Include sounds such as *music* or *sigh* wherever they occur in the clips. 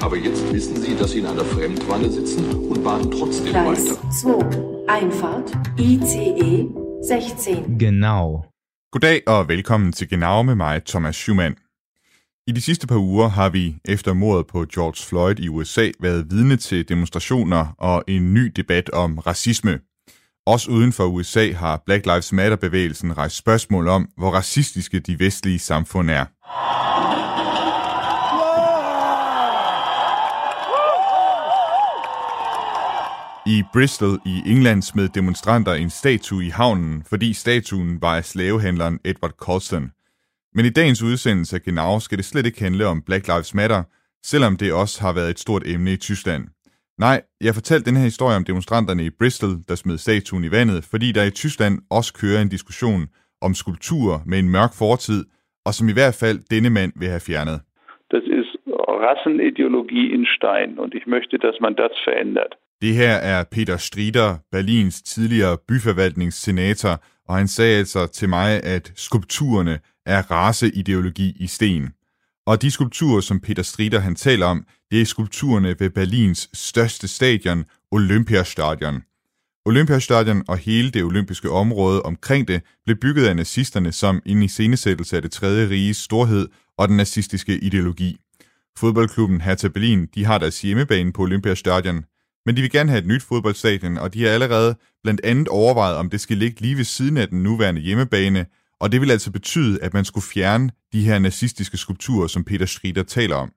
Aber jetzt wissen Sie, dass Sie in einer Fremdwanne sitzen und bahnen trotzdem Gleis weiter. 2. Einfahrt. ICE 16. Genau. Goddag og velkommen til Genau med mig, Thomas Schumann. I de sidste par uger har vi efter mordet på George Floyd i USA været vidne til demonstrationer og en ny debat om racisme. Også uden for USA har Black Lives Matter-bevægelsen rejst spørgsmål om, hvor racistiske de vestlige samfund er. I Bristol i England smed demonstranter en statue i havnen, fordi statuen var af slavehandleren Edward Colston. Men i dagens udsendelse af Genau skal det slet ikke handle om Black Lives Matter, selvom det også har været et stort emne i Tyskland. Nej, jeg fortalte den her historie om demonstranterne i Bristol, der smed statuen i vandet, fordi der i Tyskland også kører en diskussion om skulpturer med en mørk fortid, og som i hvert fald denne mand vil have fjernet. Das ist Rassenideologie in Stein und ich möchte, dass man das verändert. Det her er Peter Strider, Berlins tidligere byforvaltningssenator, og han sagde altså til mig, at skulpturerne er raceideologi i sten. Og de skulpturer, som Peter Strider han taler om, det er skulpturerne ved Berlins største stadion, Olympiastadion. Olympiastadion og hele det olympiske område omkring det blev bygget af nazisterne som en iscenesættelse af det tredje riges storhed og den nazistiske ideologi. Fodboldklubben Hertha Berlin de har deres hjemmebane på Olympiastadion, men de vil gerne have et nyt fodboldstadion, og de har allerede blandt andet overvejet, om det skal ligge lige ved siden af den nuværende hjemmebane, og det vil altså betyde, at man skulle fjerne de her nazistiske skulpturer, som Peter Schrieder taler om.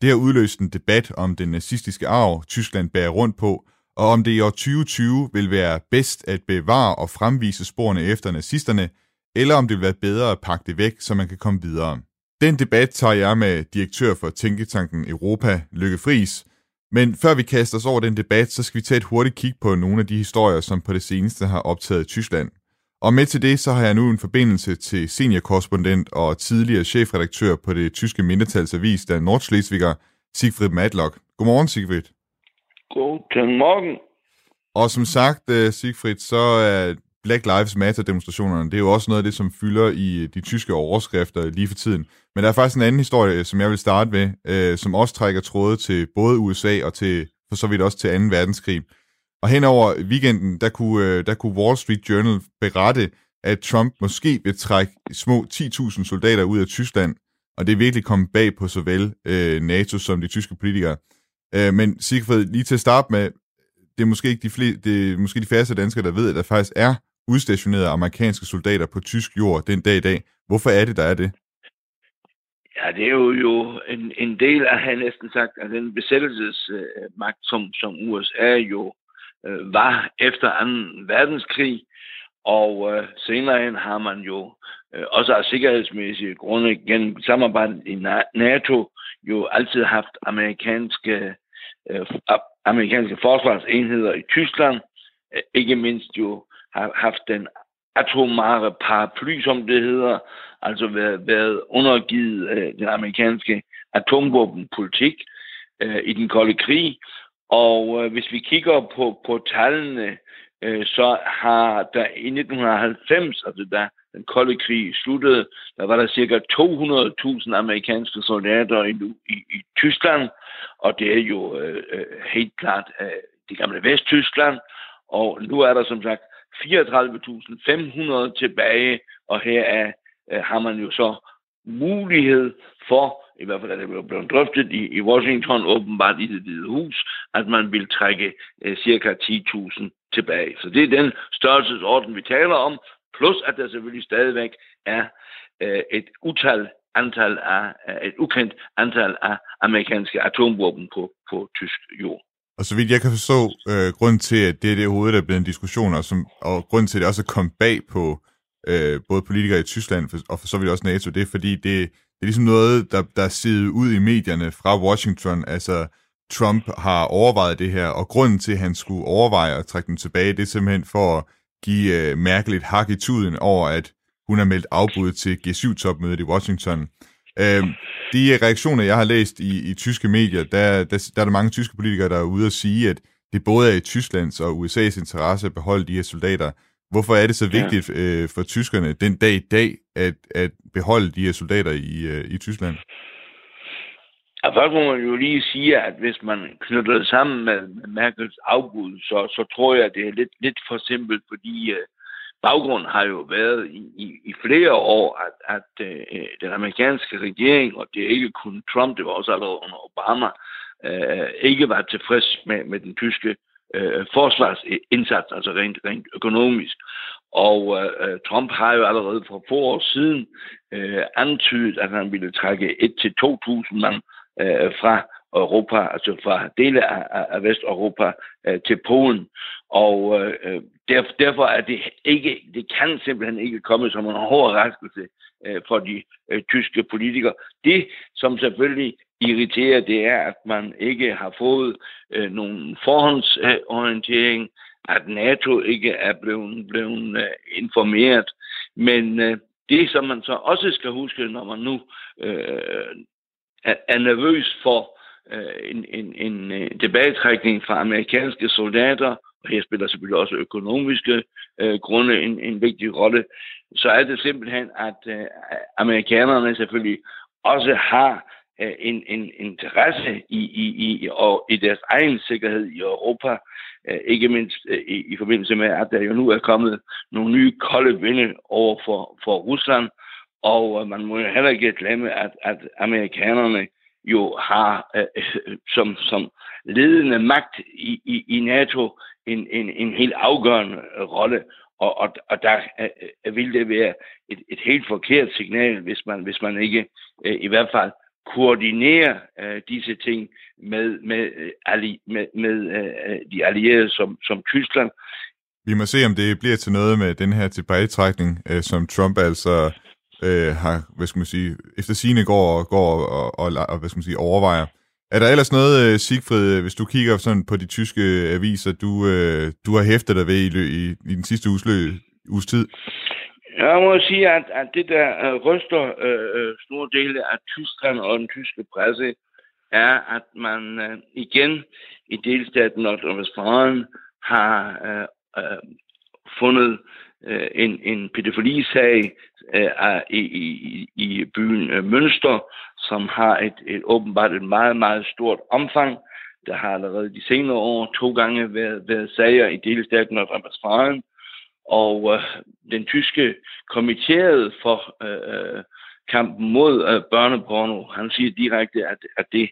Det har udløst en debat om den nazistiske arv, Tyskland bærer rundt på, og om det i år 2020 vil være bedst at bevare og fremvise sporene efter nazisterne, eller om det vil være bedre at pakke det væk, så man kan komme videre. Den debat tager jeg med direktør for Tænketanken Europa, Lykke Friis, men før vi kaster os over den debat, så skal vi tage et hurtigt kig på nogle af de historier, som på det seneste har optaget Tyskland. Og med til det, så har jeg nu en forbindelse til seniorkorrespondent og tidligere chefredaktør på det tyske mindretalsavis, der Nordschleswiger, Sigfrid Matlock. Godmorgen, Sigfrid. Guten Morgen. Og som sagt, øh, Sigfrid, så er Black Lives Matter-demonstrationerne, det er jo også noget af det, som fylder i øh, de tyske overskrifter lige for tiden. Men der er faktisk en anden historie, øh, som jeg vil starte med, øh, som også trækker tråde til både USA og til, for så vidt også til 2. verdenskrig. Og hen over weekenden, der kunne, øh, der kunne Wall Street Journal berette, at Trump måske vil trække små 10.000 soldater ud af Tyskland, og det er virkelig kommet bag på såvel øh, NATO som de tyske politikere. Øh, men Sigfrid, lige til at starte med, det er måske ikke de, flere, det er måske de færreste danskere, der ved, at der faktisk er udstationerede amerikanske soldater på tysk jord den dag i dag. Hvorfor er det, der er det? Ja, det er jo, jo en, en del af, han næsten sagt, af den besættelsesmagt, som, som USA jo øh, var efter 2. verdenskrig. Og øh, senere hen har man jo øh, også af sikkerhedsmæssige grunde gennem samarbejdet i NATO jo altid haft amerikanske, øh, amerikanske forsvarsenheder i Tyskland. Øh, ikke mindst jo har haft den atomare paraply, som det hedder, altså været, været undergivet øh, den amerikanske atomvåbenpolitik øh, i den kolde krig. Og øh, hvis vi kigger på, på tallene, øh, så har der i 1990, altså da den kolde krig sluttede, der var der cirka 200.000 amerikanske soldater i, i, i Tyskland, og det er jo øh, øh, helt klart øh, det gamle Vesttyskland, og nu er der som sagt 34.500 tilbage, og her er, øh, har man jo så mulighed for, i hvert fald er det blevet drøftet i, i Washington, åbenbart i det hvide hus, at man vil trække øh, cirka 10.000 tilbage. Så det er den størrelsesorden, vi taler om, plus at der selvfølgelig stadigvæk er øh, et utal antal af, øh, et ukendt antal af amerikanske atomvåben på, på tysk jord. Og så vidt jeg kan forstå, øh, grund til, at det er det hovedet, der er blevet en diskussion, og, som, og grund til, at det også er kommet bag på øh, både politikere i Tyskland, og for så vidt også NATO, det er fordi, det, det er ligesom noget, der, der er siddet ud i medierne fra Washington, altså Trump har overvejet det her, og grunden til, at han skulle overveje at trække den tilbage, det er simpelthen for at give øh, Merkel et hak i tuden over, at hun har meldt afbud til G7-topmødet i Washington. Uh, de reaktioner, jeg har læst i, i tyske medier, der, der, der er der mange tyske politikere, der er ude at sige, at det både er i Tysklands og USA's interesse at beholde de her soldater. Hvorfor er det så vigtigt ja. øh, for tyskerne den dag i dag at, at beholde de her soldater i, øh, i Tyskland? Og først må man jo lige sige, at hvis man knytter det sammen med, Merkels afbud, så, så tror jeg, at det er lidt, lidt for simpelt, fordi uh, baggrunden har jo været i, i, i flere år, at, at øh, den amerikanske regering, og det er ikke kun Trump, det var også allerede under Obama, øh, ikke var tilfreds med, med den tyske øh, forsvarsindsats, altså rent, rent økonomisk. Og øh, Trump har jo allerede for få år siden øh, antydet, at han ville trække 1-2.000 mand øh, fra Europa, altså fra dele af, af Vesteuropa øh, til Polen. Og øh, derfor, derfor er det ikke, det kan simpelthen ikke komme som en overraskelse øh, for de øh, tyske politikere. Det, som selvfølgelig irriterer, det er, at man ikke har fået øh, nogen forhåndsorientering, øh, at NATO ikke er blevet, blevet øh, informeret. Men øh, det, som man så også skal huske, når man nu øh, er nervøs for øh, en, en, en øh, tilbagetrækning fra amerikanske soldater, og her spiller selvfølgelig også økonomiske øh, grunde en, en vigtig rolle, så er det simpelthen, at øh, amerikanerne selvfølgelig også har øh, en, en interesse i, i, i, og i deres egen sikkerhed i Europa, øh, ikke mindst øh, i, i forbindelse med, at der jo nu er kommet nogle nye kolde vinde over for, for Rusland, og øh, man må jo heller ikke glemme, at, at amerikanerne jo har øh, øh, som, som ledende magt i, i, i NATO en, en, en helt afgørende øh, rolle. Og, og, og der øh, øh, vil det være et, et helt forkert signal, hvis man, hvis man ikke øh, i hvert fald koordinerer øh, disse ting med, med, øh, alli, med, med øh, de allierede som, som Tyskland. Vi må se, om det bliver til noget med den her tilbagetrækning, øh, som Trump altså øh, har, hvad skal man sige, efter sine går, går og, og, og, hvad skal man sige, overvejer. Er der ellers noget, øh, Sigfrid, øh, hvis du kigger sådan på de tyske aviser, du, øh, du har hæftet dig ved i, i, i den sidste uges, lø, uges tid? Jeg må sige, at, at det der uh, ryster uh, store dele af Tyskland og den tyske presse, er, at man uh, igen i delstaten Nordrhein-Westfalen har uh, uh, fundet uh, en, en pædofilisag øh, i, i, i byen uh, Münster, som har et, et åbenbart et meget, meget stort omfang. Der har allerede de senere år to gange været, været sager i delstaten Nordrhein-Westfalen, og øh, den tyske kommitteret for øh, kampen mod øh, børneporno, han siger direkte, at, at det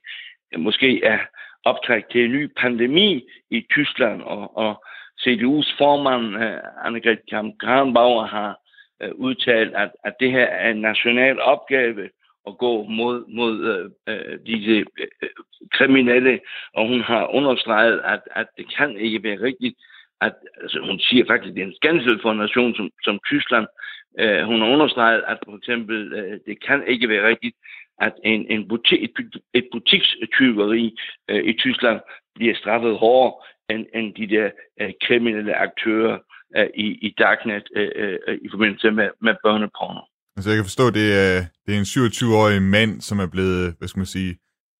måske er optræk til en ny pandemi i Tyskland, og, og CDU's formand, øh, Annegret Kramp-Karrenbauer, har øh, udtalt, at, at det her er en national opgave at gå mod, mod øh, øh disse øh, kriminelle, og hun har understreget, at, at det kan ikke være rigtigt, at altså, hun siger faktisk, at det er en skændsel for en nation som, som Tyskland. Øh, hun har understreget, at for eksempel, øh, det kan ikke være rigtigt, at en, en butik, et, et butikstyveri øh, i Tyskland bliver straffet hårdere end, end de der øh, kriminelle aktører øh, i, i Darknet øh, øh, i forbindelse med, med børneporno. Altså jeg kan forstå, det er, det er en 27-årig mand, som er blevet, hvad skal man sige,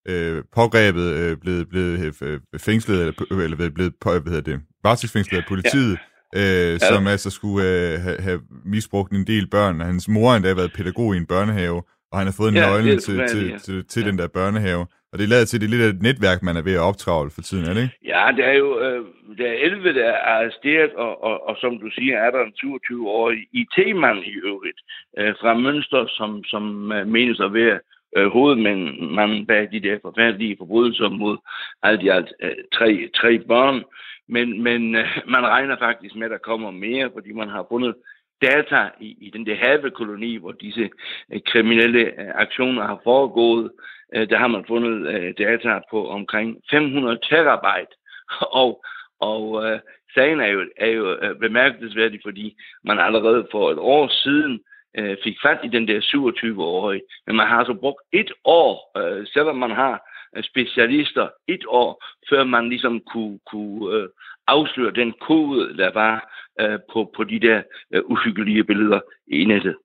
øh, pågrebet, øh, blevet, blevet øh, fængslet, eller, eller blevet, hvad hedder det, varetægtsfængslet af politiet, ja. øh, ja. som altså skulle øh, have, have misbrugt en del børn. Hans mor har endda været pædagog i en børnehave, og han har fået en ja, nøgle til, til, til, til, til ja. den der børnehave. Og det lader til, at det er lidt af et netværk, man er ved at optravle for tiden, er det ikke? Ja, det er jo øh, der er 11, der er arresteret, og, og, og som du siger, er der en 22-årig IT-mand i øvrigt øh, fra Mønster, som, som øh, menes at være øh, hovedmanden bag de der forfærdelige forbrydelser mod alt i alt øh, tre, tre børn. Men, men øh, man regner faktisk med, at der kommer mere, fordi man har fundet data i, i den der havekoloni, hvor disse øh, kriminelle øh, aktioner har foregået. Øh, der har man fundet øh, data på omkring 500 terabyte. *laughs* Og, og øh, sagen er jo, er jo øh, bemærkelsesværdig, fordi man allerede for et år siden øh, fik fat i den der 27-årige. Men man har altså brugt et år, øh, selvom man har øh, specialister et år, før man ligesom kunne, kunne øh, afsløre den kode, der var øh, på, på de der øh, uhyggelige billeder i nettet.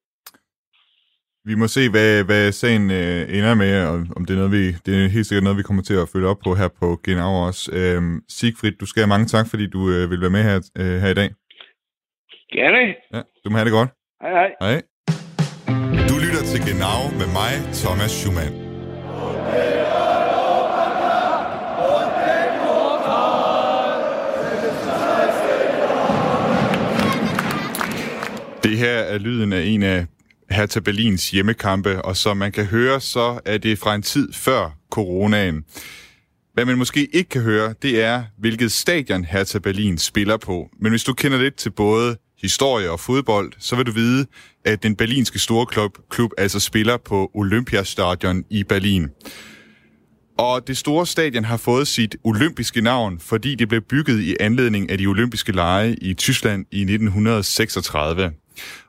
Vi må se, hvad, hvad sagen øh, ender med, og om det er noget, vi, det er helt sikkert noget, vi kommer til at følge op på her på Genau også. Øhm, Sigfrid, du skal have mange tak, fordi du øh, vil være med her, øh, her i dag. Gerne. Ja, du må have det godt. Hej hej. Hej. Du lytter til Genau med mig, Thomas Schumann. Det her er lyden af en af Hertha Berlins hjemmekampe, og som man kan høre, så er det fra en tid før coronaen. Hvad man måske ikke kan høre, det er, hvilket stadion Hertha Berlin spiller på. Men hvis du kender lidt til både historie og fodbold, så vil du vide, at den berlinske store klub, klub altså spiller på Olympiastadion i Berlin. Og det store stadion har fået sit olympiske navn, fordi det blev bygget i anledning af de olympiske lege i Tyskland i 1936.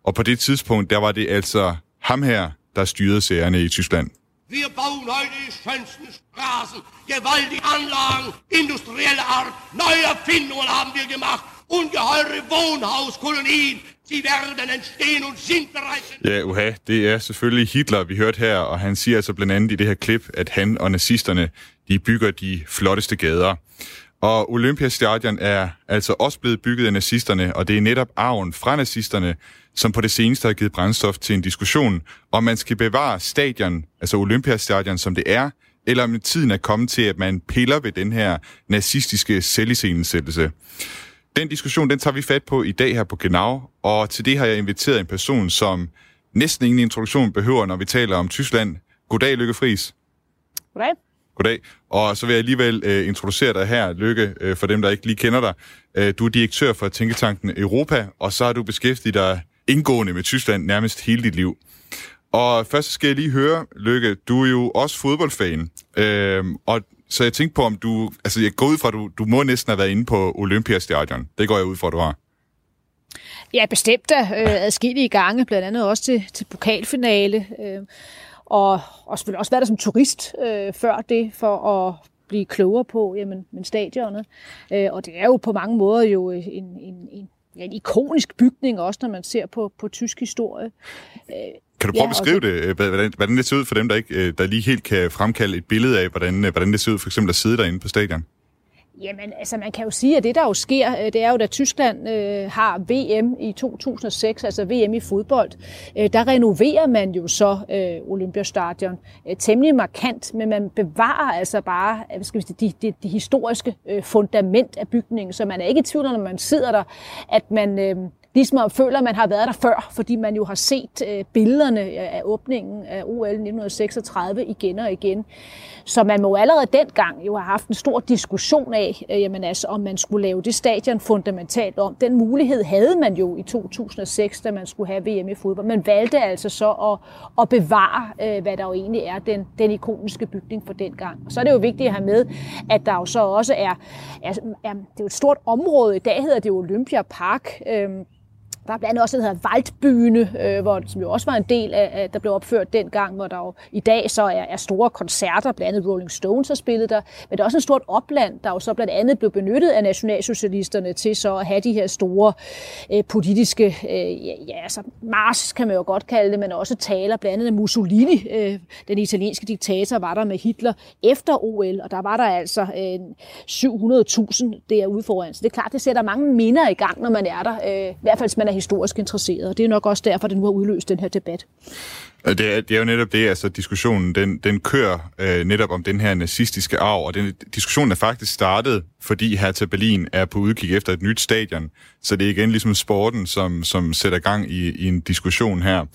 Og på det tidspunkt, der var det altså ham her, der styrede sagerne i Tyskland. Wir bauen heute die schönsten Straßen, gewaltige Anlagen, industrielle Art, neue Erfindungen haben wir gemacht, ungeheure Wohnhauskolonien, sie werden entstehen und sind bereits... Ja, uha, det er selvfølgelig Hitler, vi hørte her, og han siger altså blandt andet i det her klip, at han og nazisterne, de bygger de flotteste gader. Og Olympiastadion er altså også blevet bygget af nazisterne, og det er netop arven fra nazisterne, som på det seneste har givet brændstof til en diskussion, om man skal bevare stadion, altså Olympiastadion, som det er, eller om tiden er kommet til, at man piller ved den her nazistiske selviscenesættelse. Den diskussion, den tager vi fat på i dag her på Genau, og til det har jeg inviteret en person, som næsten ingen introduktion behøver, når vi taler om Tyskland. Goddag, Lykke Friis. Goddag. Goddag. Og så vil jeg alligevel øh, introducere dig her, Lykke, øh, for dem, der ikke lige kender dig. Øh, du er direktør for Tænketanken Europa, og så har du beskæftiget dig indgående med Tyskland nærmest hele dit liv. Og først skal jeg lige høre, Lykke, du er jo også fodboldfan, øh, og så jeg tænkte på, om du... Altså, jeg går ud fra, at du, du må næsten have været inde på Olympiastadion. Det går jeg ud fra, at du har. Ja, bestemt da. Øh, adskillige gange, blandt andet også til, til pokalfinale. Øh, og, og selvfølgelig også været der som turist øh, før det, for at blive klogere på jamen, men stadionet. Øh, og det er jo på mange måder jo en, en, en, en ikonisk bygning, også når man ser på, på tysk historie. Øh, kan du prøve ja, at beskrive det, hvordan, hvordan det ser ud for dem, der ikke der lige helt kan fremkalde et billede af, hvordan, hvordan det ser ud for eksempel at sidde derinde på stadion? Jamen, altså man kan jo sige, at det der jo sker, øh, det er jo, da Tyskland øh, har VM i 2006, altså VM i fodbold, øh, der renoverer man jo så øh, Olympiastadion øh, temmelig markant, men man bevarer altså bare øh, hvad skal vi sige, det de, de historiske øh, fundament af bygningen, så man er ikke i tvivl, når man sidder der, at man... Øh, ligesom man føler, at man har været der før, fordi man jo har set øh, billederne af åbningen af OL 1936 igen og igen. Så man må allerede dengang jo have haft en stor diskussion af, øh, jamen altså, om man skulle lave det stadion fundamentalt om. Den mulighed havde man jo i 2006, da man skulle have VM i fodbold. Man valgte altså så at, at bevare, øh, hvad der jo egentlig er den, den ikoniske bygning for dengang. Og så er det jo vigtigt at have med, at der jo så også er, er, er det er jo et stort område. I dag hedder det Olympia Park. Øh, der er blandt andet også det, der hedder Waldbühne, øh, hvor, som jo også var en del af, af, der blev opført dengang, hvor der jo i dag så er, er store koncerter, blandt andet Rolling Stones har spillet der, men der er også en stort opland, der jo så blandt andet blev benyttet af nationalsocialisterne til så at have de her store øh, politiske, øh, ja, ja, altså mars kan man jo godt kalde det, men også taler, blandt andet Mussolini, øh, den italienske diktator, var der med Hitler efter OL, og der var der altså øh, 700.000 derude foran. Så det er klart, det sætter mange minder i gang, når man er der, øh, i hvert fald hvis man er historisk interesseret. Og det er nok også derfor, det nu har udløst den her debat. Det er, det er jo netop det, altså diskussionen, den, den kører øh, netop om den her nazistiske arv, og den diskussion er faktisk startet, fordi her til Berlin er på udkig efter et nyt stadion, så det er igen ligesom sporten, som, som sætter gang i, i en diskussion her.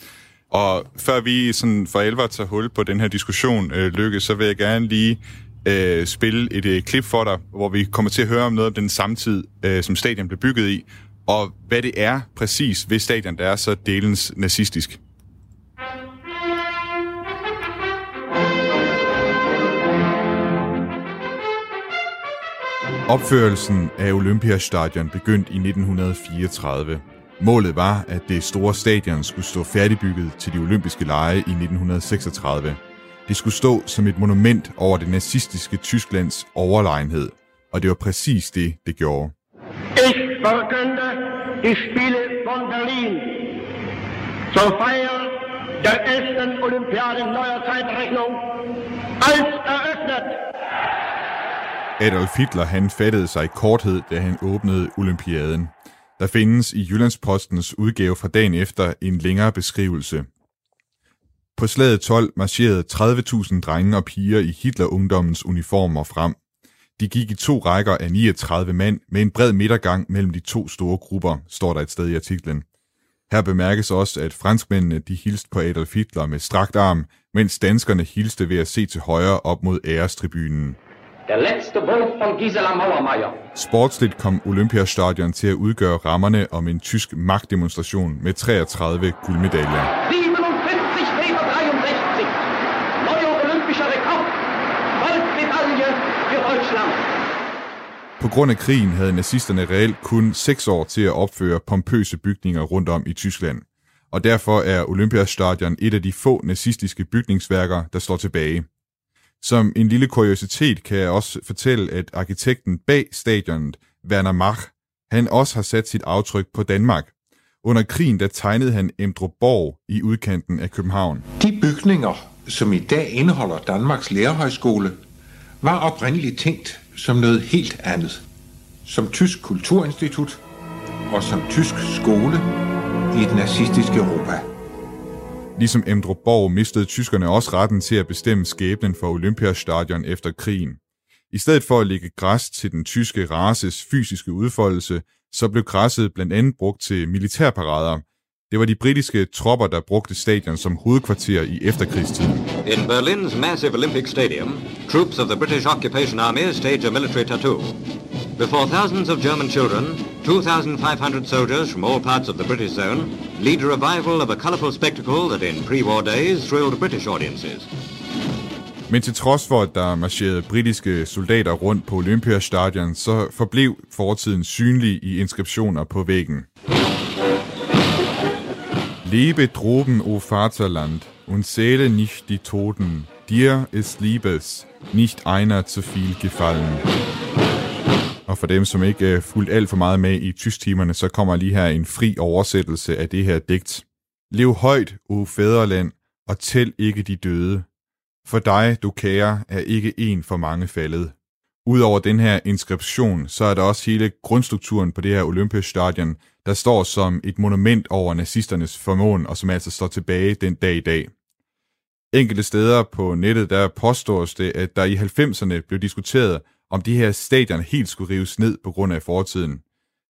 Og før vi sådan for alvor tager hul på den her diskussion, øh, Lykke, så vil jeg gerne lige øh, spille et øh, klip for dig, hvor vi kommer til at høre om noget om den samtid, øh, som stadion blev bygget i, og hvad det er præcis ved stadion, der er så delens nazistisk. Opførelsen af Olympiastadion begyndte i 1934. Målet var, at det store stadion skulle stå færdigbygget til de olympiske lege i 1936. Det skulle stå som et monument over det nazistiske Tysklands overlegenhed, og det var præcis det, det gjorde. Ich verkünde die Spiele von Berlin zur Feier der 11. Olympiade neuer Zeitrechnung als eröffnet. Adolf Hitler han fattede sig i korthed, da han åbnede olympiaden. Der findes i Jyllandspostens udgave fra dagen efter en længere beskrivelse. På slaget 12 marcherede 30.000 drenge og piger i Hitlerungdommens uniformer frem. De gik i to rækker af 39 mand med en bred midtergang mellem de to store grupper, står der et sted i artiklen. Her bemærkes også, at franskmændene de hilste på Adolf Hitler med strakt arm, mens danskerne hilste ved at se til højre op mod ærestribunen. Der letzte Wurf von Gisela Mauermeier. Sportsligt kom Olympiastadion til at udgøre rammerne om en tysk magtdemonstration med 33 guldmedaljer. 57 På grund af krigen havde nazisterne reelt kun 6 år til at opføre pompøse bygninger rundt om i Tyskland. Og derfor er Olympiastadion et af de få nazistiske bygningsværker, der står tilbage. Som en lille kuriositet kan jeg også fortælle, at arkitekten bag stadionet, Werner Mach, han også har sat sit aftryk på Danmark. Under krigen der tegnede han Emdrup i udkanten af København. De bygninger, som i dag indeholder Danmarks Lærerhøjskole, var oprindeligt tænkt som noget helt andet. Som tysk kulturinstitut og som tysk skole i et nazistisk Europa. Ligesom Emdrup Borg mistede tyskerne også retten til at bestemme skæbnen for Olympiastadion efter krigen. I stedet for at lægge græs til den tyske races fysiske udfoldelse, så blev græsset blandt andet brugt til militærparader. Det var de britiske tropper, der brugte stadion som hovedkvarter i efterkrigstiden. In Berlin's massive Olympic Stadium, troops of the British Occupation Army stage a military tattoo. Before thousands of German children, 2,500 soldiers from all parts of the British zone lead a revival of a colourful spectacle that in pre-war days thrilled British audiences. Men til trods for, at der marcherede britiske soldater rundt på Olympiastadion, så forblev fortiden synlig i inskriptioner på væggen. Lebe droben, o Vaterland, und zähle nicht die Toten. Dir ist Liebes, nicht einer zu viel gefallen. Og for dem, som ikke er fulgt alt for meget med i tysktimerne, så kommer lige her en fri oversættelse af det her digt. Lev højt, o fædreland, og tæl ikke de døde. For dig, du kære, er ikke en for mange faldet. Udover den her inskription, så er der også hele grundstrukturen på det her Olympiastadion, der står som et monument over nazisternes formåen, og som altså står tilbage den dag i dag. Enkelte steder på nettet, der påstås det, at der i 90'erne blev diskuteret, om de her stadion helt skulle rives ned på grund af fortiden.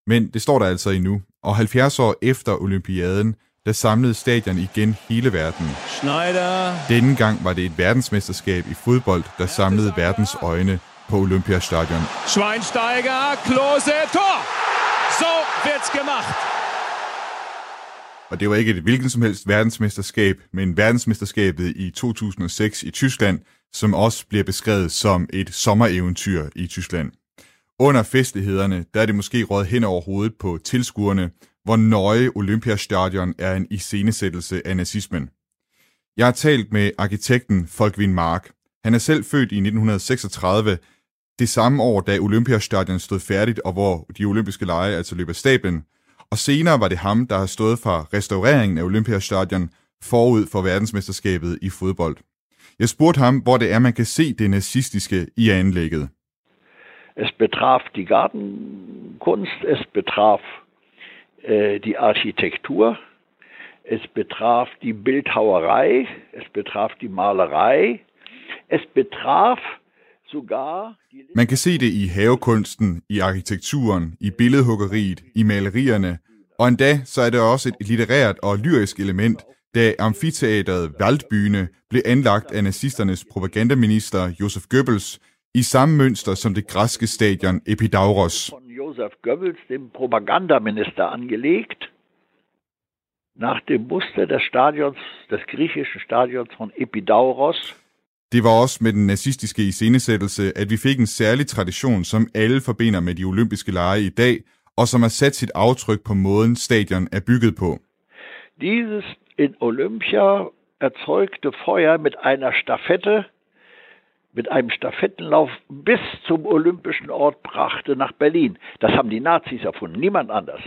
Men det står der altså endnu, og 70 år efter olympiaden, der samlede stadion igen hele verden. Schneider. Denne gang var det et verdensmesterskab i fodbold, der samlede verdens øjne på Olympiastadion. Schweinsteiger, Klose, Tor! So wird's gemacht. Og det var ikke et hvilken som helst verdensmesterskab, men verdensmesterskabet i 2006 i Tyskland, som også bliver beskrevet som et sommereventyr i Tyskland. Under festlighederne, der er det måske råd hen over hovedet på tilskuerne, hvor nøje Olympiastadion er en iscenesættelse af nazismen. Jeg har talt med arkitekten Folkvin Mark. Han er selv født i 1936, det samme år, da Olympiastadion stod færdigt, og hvor de olympiske lege altså løb af stablen. Og senere var det ham, der har stået for restaureringen af Olympiastadion forud for verdensmesterskabet i fodbold. Jeg spurgte ham, hvor det er, man kan se det nazistiske i anlægget. Es betraf die Gartenkunst, es betraf äh, die Architektur, es betraf die Bildhauerei, es betraf die Malerei, es betraf man kan se det i havekunsten, i arkitekturen, i billedhuggeriet, i malerierne, og endda så er det også et litterært og lyrisk element, da amfiteateret Waldbyne blev anlagt af nazisternes propagandaminister Josef Goebbels i samme mønster som det græske stadion Epidauros. Josef Goebbels, dem Propagandaminister, angelegt, nach dem Muster des Stadions, des griechischen Stadions von Epidauros. Det var også med den nazistiske iscenesættelse, at vi fik en særlig tradition, som alle forbinder med de olympiske lege i dag, og som har sat sit aftryk på måden stadion er bygget på. Dieses in Olympia erzeugte Feuer mit einer Staffette, mit einem Stafettenlauf bis zum olympischen Ort brachte nach Berlin. Das haben die Nazis erfunden, niemand anders.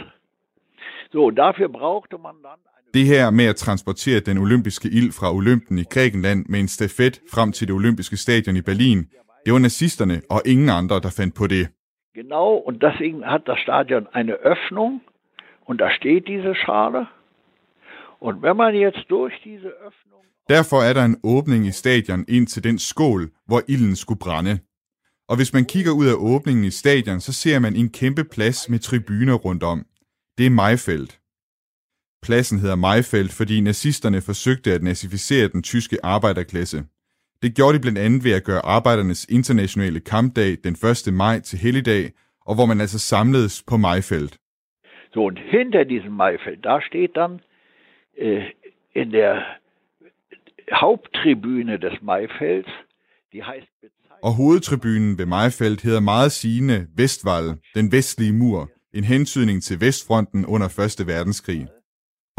So, dafür brauchte man dann Det her med at transportere den olympiske ild fra Olympen i Grækenland med en stafet frem til det olympiske stadion i Berlin, det var nazisterne og ingen andre, der fandt på det. Genau, und deswegen hat das Stadion eine Öffnung und da steht diese Schale. Und wenn man jetzt durch diese Öffnung... Derfor er der en åbning i stadion ind til den skål, hvor ilden skulle brænde. Og hvis man kigger ud af åbningen i stadion, så ser man en kæmpe plads med tribuner rundt om. Det er Maifeld. Pladsen hedder Maifeld, fordi nazisterne forsøgte at nazificere den tyske arbejderklasse. Det gjorde de blandt andet ved at gøre arbejdernes internationale kampdag den 1. maj til helligdag, og hvor man altså samledes på Maifeld. So, und hinter diesem Maifeld, da steht dann äh, in der Haupttribüne des Maifelds, die heißt Og hovedtribunen ved Maifeld hedder meget sigende Vestwall, den vestlige mur, en hentydning til Vestfronten under 1. verdenskrig.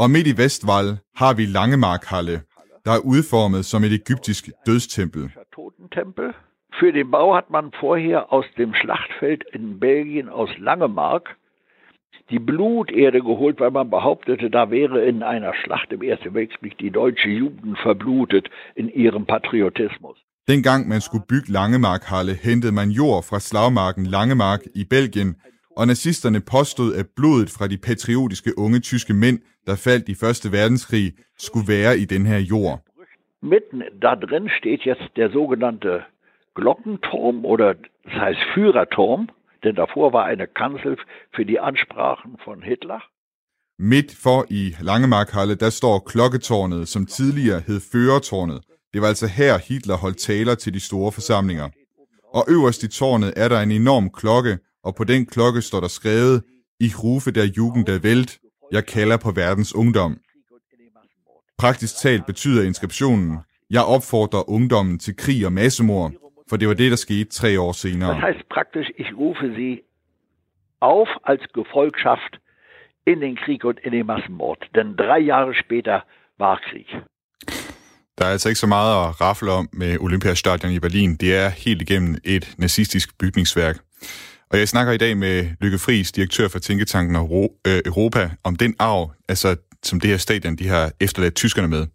Og midt i Vestwall har vi Langemarkhalle, der er udformet som et egyptisk dødstempel. Für den Bau hat man vorher aus dem Schlachtfeld in Belgien aus Langemark die Bluterde geholt, weil man behauptete, da wäre in einer Schlacht im Ersten Weltkrieg die deutsche Jugend verblutet in ihrem Patriotismus. Dengang man skulle bygge Langemarkhalle, hentede man jord fra slagmarken Langemark i Belgien, og nazisterne påstod, at blodet fra de patriotiske unge tyske mænd, der faldt i Første Verdenskrig, skulle være i den her jord. Mitten da drin steht jetzt der sogenannte Glockenturm oder das heißt Führerturm, denn davor war eine Kanzel für die Ansprachen von Hitler. Midt for i Langemarkhalle, der står klokketårnet, som tidligere hed Førertårnet. Det var altså her Hitler holdt taler til de store forsamlinger. Og øverst i tårnet er der en enorm klokke, og på den klokke står der skrevet, Ich rufe der Jugend der Welt, jeg kalder på verdens ungdom. Praktisk talt betyder inskriptionen, jeg opfordrer ungdommen til krig og massemord, for det var det, der skete tre år senere. Das heißt praktisch, ich rufe sie auf als Gefolgschaft in den Krieg und in den Massenmord. Denn drei Jahre später war Krieg. Der er altså ikke så meget at rafle om med Olympiastadion i Berlin. Det er helt igennem et nazistisk bygningsværk. Og jeg snakker i dag med Lykke Friis, direktør for Tænketanken øh, Europa, om den arv, altså som det her stadion, de har efterladt tyskerne med.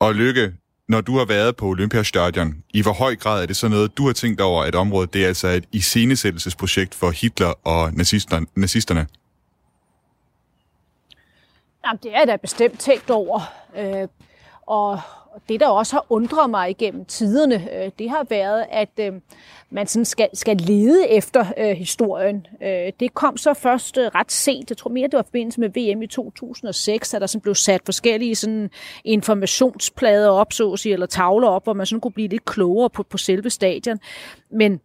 Og Lykke, når du har været på Olympiastadion, i hvor høj grad er det så noget, du har tænkt over, at området det er altså et iscenesættelsesprojekt for Hitler og nazisterne? Jamen, det er da bestemt tænkt over. Øh, og det, der også har undret mig igennem tiderne, øh, det har været, at øh, man sådan skal, skal lede efter øh, historien. Øh, det kom så først øh, ret sent. Jeg tror mere, det var i forbindelse med VM i 2006, at der sådan blev sat forskellige sådan, informationsplader op, så at sige, eller tavler op, hvor man sådan kunne blive lidt klogere på, på selve stadion. Men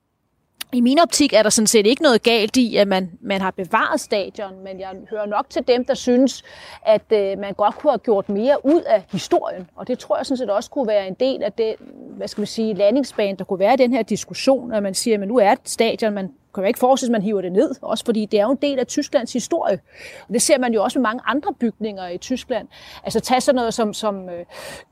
i min optik er der sådan set ikke noget galt i, at man, man har bevaret stadion, men jeg hører nok til dem, der synes, at øh, man godt kunne have gjort mere ud af historien. Og det tror jeg sådan set også kunne være en del af det, hvad skal vi sige, landingsbane, der kunne være i den her diskussion, at man siger, at nu er et stadion, man kan jo ikke forestille, at man hiver det ned, også fordi det er jo en del af Tysklands historie. Og det ser man jo også med mange andre bygninger i Tyskland. Altså tag sådan noget som, som uh,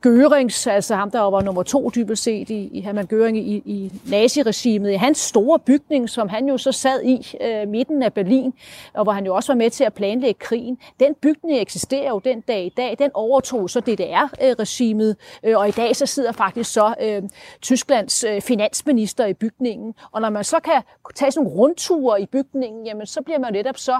Görings, altså ham, der var nummer to dybest set i, i Hermann Göring i, i naziregimet, i hans store bygning, som han jo så sad i uh, midten af Berlin, og hvor han jo også var med til at planlægge krigen. Den bygning eksisterer jo den dag i dag. Den overtog så DDR-regimet, øh, uh, og i dag så sidder faktisk så uh, Tysklands uh, finansminister i bygningen. Og når man så kan tage sådan rundture i bygningen, jamen så bliver man netop så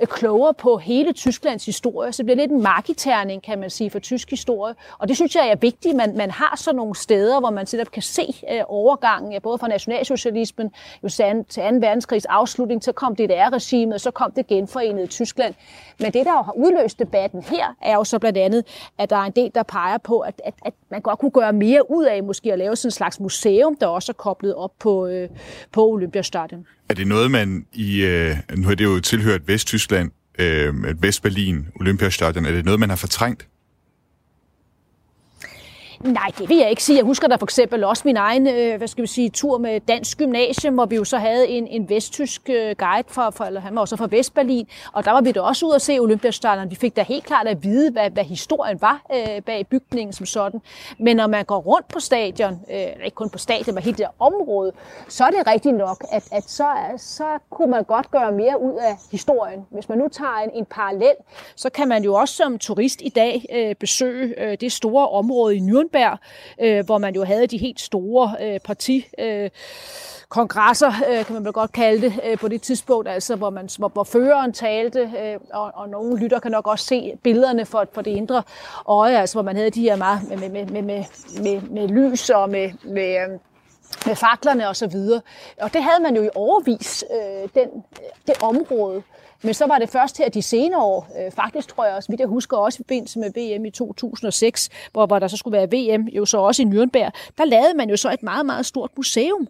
øh, klogere på hele Tysklands historie. Så det bliver lidt en markiterning, kan man sige, for tysk historie. Og det synes jeg er vigtigt, man, man har sådan nogle steder, hvor man netop kan se øh, overgangen, ja, både fra nationalsocialismen jo til 2. verdenskrigs afslutning, så kom DDR-regimet, og så kom det genforenede Tyskland. Men det, der jo har udløst debatten her, er jo så blandt andet, at der er en del, der peger på, at, at, at man godt kunne gøre mere ud af måske at lave sådan en slags museum, der også er koblet op på, øh, på Olympiastadion. Er det noget, man i... Øh, nu har det jo tilhørt Vesttyskland, øh, Vestberlin, Olympiastadion. Er det noget, man har fortrængt? Nej, det vil jeg ikke sige. Jeg husker da for eksempel også min egen øh, hvad skal vi sige, tur med Dansk Gymnasium, hvor vi jo så havde en, en vesttysk øh, guide, fra, fra, eller han var også fra Vestberlin, og der var vi da også ude at se Olympiastadion. Vi fik da helt klart at vide, hvad, hvad historien var øh, bag bygningen som sådan. Men når man går rundt på stadion, øh, ikke kun på stadion, men hele det område, så er det rigtigt nok, at, at så, så kunne man godt gøre mere ud af historien. Hvis man nu tager en, en parallel, så kan man jo også som turist i dag øh, besøge øh, det store område i Nürnberg, øh, hvor man jo havde de helt store øh, parti... Øh, kongresser, øh, kan man vel godt kalde det, øh, på det tidspunkt, altså, hvor, man, hvor, hvor føreren talte, øh, og, og nogle lytter kan nok også se billederne for, for det indre øje, altså, hvor man havde de her meget med, med, med, med, med, med lys og med, med, øh, med faklerne og så videre. Og det havde man jo i overvis, øh, den, det område. Men så var det først her de senere år, øh, faktisk tror jeg også, vidt jeg husker også i forbindelse med VM i 2006, hvor, hvor der så skulle være VM, jo så også i Nürnberg, der lavede man jo så et meget, meget stort museum,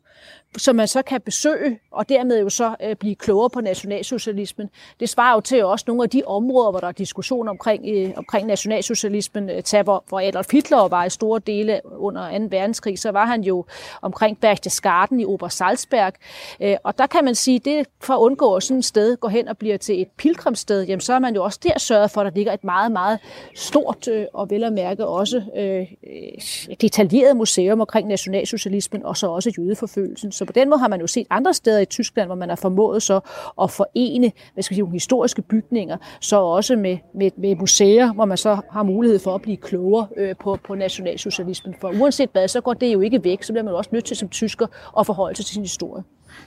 som man så kan besøge, og dermed jo så øh, blive klogere på nationalsocialismen. Det svarer jo til også nogle af de områder, hvor der er diskussion omkring, øh, omkring nationalsocialismen. Øh, tag, hvor, hvor Adolf Hitler var i store dele under 2. verdenskrig, så var han jo omkring Berchtesgaden i Obersalzberg. Øh, og der kan man sige, det for at undgå at sådan et sted går hen og bliver til et pilgrimssted, jamen så er man jo også der sørget for, at der ligger et meget, meget stort øh, og vel at mærke også øh, øh detaljeret museum omkring nationalsocialismen og så også jødeforfølgelsen. Så på den måde har man jo set andre steder i Tyskland, hvor man har formået så at forene hvad skal jeg sige, nogle historiske bygninger, så også med, med, med museer, hvor man så har mulighed for at blive klogere øh, på, på nationalsocialismen. For uanset hvad, så går det jo ikke væk, så bliver man jo også nødt til som tysker at forholde sig til sin historie.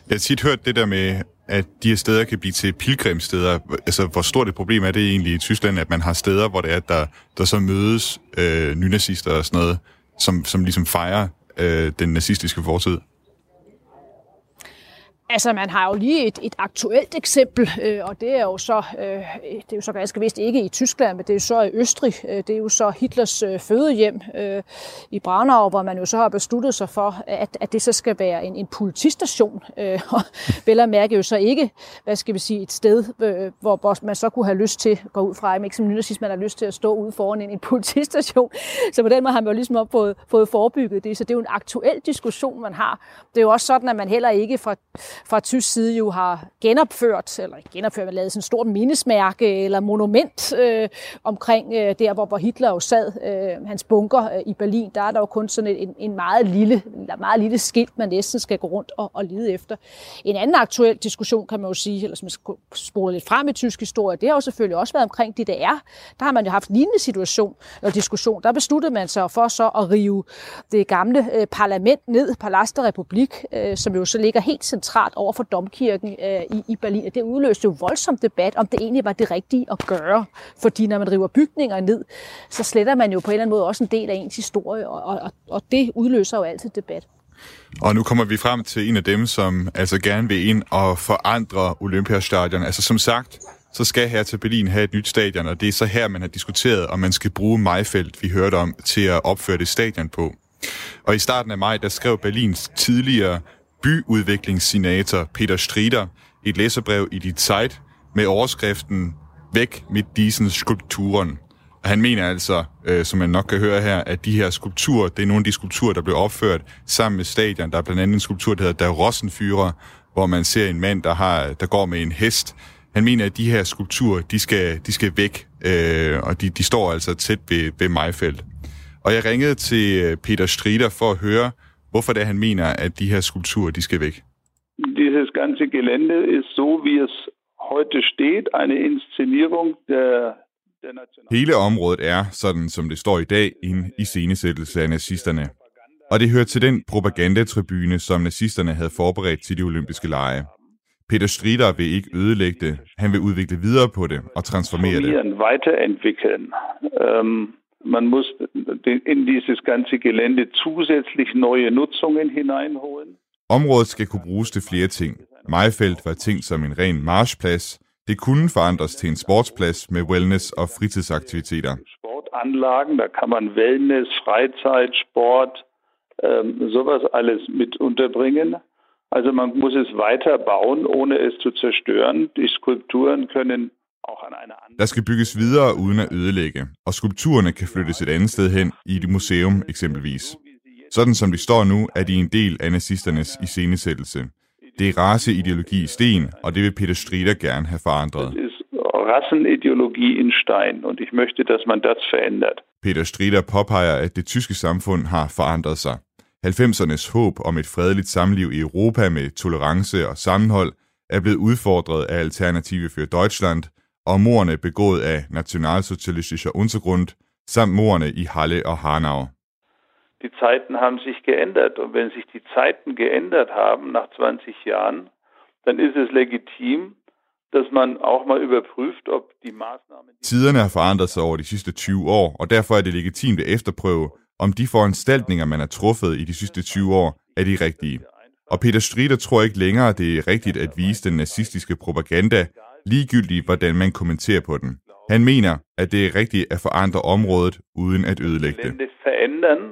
Jeg har tit hørt det der med, at de her steder kan blive til pilgrimsteder. Altså, hvor stort et problem er det egentlig i Tyskland, at man har steder, hvor det er, der, der så mødes øh, nynazister og sådan noget, som, som ligesom fejrer øh, den nazistiske fortid? Altså, man har jo lige et, et aktuelt eksempel, øh, og det er jo så, øh, det er jo så ganske vist ikke i Tyskland, men det er jo så i Østrig. Øh, det er jo så Hitlers øh, fødehjem øh, i Braunau, hvor man jo så har besluttet sig for, at, at det så skal være en, en politistation. Øh, og *laughs* vel at mærke jo så ikke, hvad skal vi sige, et sted, øh, hvor man så kunne have lyst til, gå ud fra, ikke som nynazist, man har lyst til at stå ude foran en, en politistation. *laughs* Så på den måde har man jo ligesom op fået, fået forebygget det. Så det er jo en aktuel diskussion, man har. Det er jo også sådan, at man heller ikke fra fra tysk side jo har genopført, eller genopført, lavet sådan et stort mindesmærke eller monument øh, omkring øh, der, hvor, hvor Hitler jo sad, øh, hans bunker øh, i Berlin. Der er der jo kun sådan en, en meget, lille, meget lille skilt, man næsten skal gå rundt og, og lede efter. En anden aktuel diskussion, kan man jo sige, eller som skal spole lidt frem i tysk historie, det har jo selvfølgelig også været omkring DDR. Der har man jo haft lignende situation eller diskussion. Der besluttede man sig for så at rive det gamle øh, parlament ned, Palast Republik, øh, som jo så ligger helt centralt over for domkirken øh, i, i Berlin. Og det udløste jo voldsom debat, om det egentlig var det rigtige at gøre. Fordi når man river bygninger ned, så sletter man jo på en eller anden måde også en del af ens historie, og, og, og det udløser jo altid debat. Og nu kommer vi frem til en af dem, som altså gerne vil ind og forandre Olympiastadion. Altså som sagt, så skal her til Berlin have et nyt stadion, og det er så her, man har diskuteret, om man skal bruge Majfeldt, vi hørte om, til at opføre det stadion på. Og i starten af maj, der skrev Berlins tidligere byudviklingssenator Peter Strider et læserbrev i dit Zeit med overskriften Væk med diesen skulpturen. Og han mener altså, øh, som man nok kan høre her, at de her skulpturer, det er nogle af de skulpturer, der blev opført sammen med stadion. Der er blandt andet en skulptur, der hedder Der Rossenfyrer, hvor man ser en mand, der, har, der går med en hest. Han mener, at de her skulpturer, de skal, de skal væk, øh, og de, de står altså tæt ved, ved Majfeldt. Og jeg ringede til øh, Peter Strider for at høre, hvorfor det er, han mener, at de her skulpturer, de skal væk. Dieses ganze Gelände ist so, wie es heute steht, eine Inszenierung der Hele området er, sådan som det står i dag, en iscenesættelse af nazisterne. Og det hører til den propagandatribune, som nazisterne havde forberedt til de olympiske lege. Peter Strider vil ikke ødelægge det. Han vil udvikle videre på det og transformere det. Weiterentwickeln. Ähm, man muss in dieses ganze Gelände zusätzlich neue Nutzungen hineinholen. Området skal kunne bruges til flere ting. Majfeldt var tænkt som en ren marchplads. Det kunne forandres til en sportsplads med wellness- og fritidsaktiviteter. Sportanlagen, da kann man Wellness, Freizeit, Sport, ähm, sowas alles mit unterbringen. Also man muss es weiter bauen, ohne es zu zerstören. Die Skulpturen können Der skal bygges videre uden at ødelægge, og skulpturerne kan flyttes et andet sted hen i et museum eksempelvis. Sådan som de står nu, er de en del af nazisternes iscenesættelse. Det er raceideologi i sten, og det vil Peter Strider gerne have forandret. Rassenideologie in Stein und ich möchte, dass man das verändert. Peter Strider påpeger, at det tyske samfund har forandret sig. 90'ernes håb om et fredeligt samliv i Europa med tolerance og sammenhold er blevet udfordret af Alternative für Deutschland og morerne begået af Nationalsozialistischer Untergrund samt morerne i Halle og Hanau. Die Zeiten haben sich geändert und wenn sich die Zeiten geändert haben nach 20 Jahren, dann ist es legitim, dass man auch mal überprüft, ob die Maßnahmen... Tiderne har forandret sig over de sidste 20 år, og derfor er det legitimt at efterprøve, om de foranstaltninger, man har truffet i de sidste 20 år, er de rigtige. Og Peter Strider tror ikke længere, det er rigtigt at vise den nazistiske propaganda, ligegyldigt hvordan man kommenterer på den. Han mener, at det er rigtigt at forandre området uden at ødelægge det. verändern,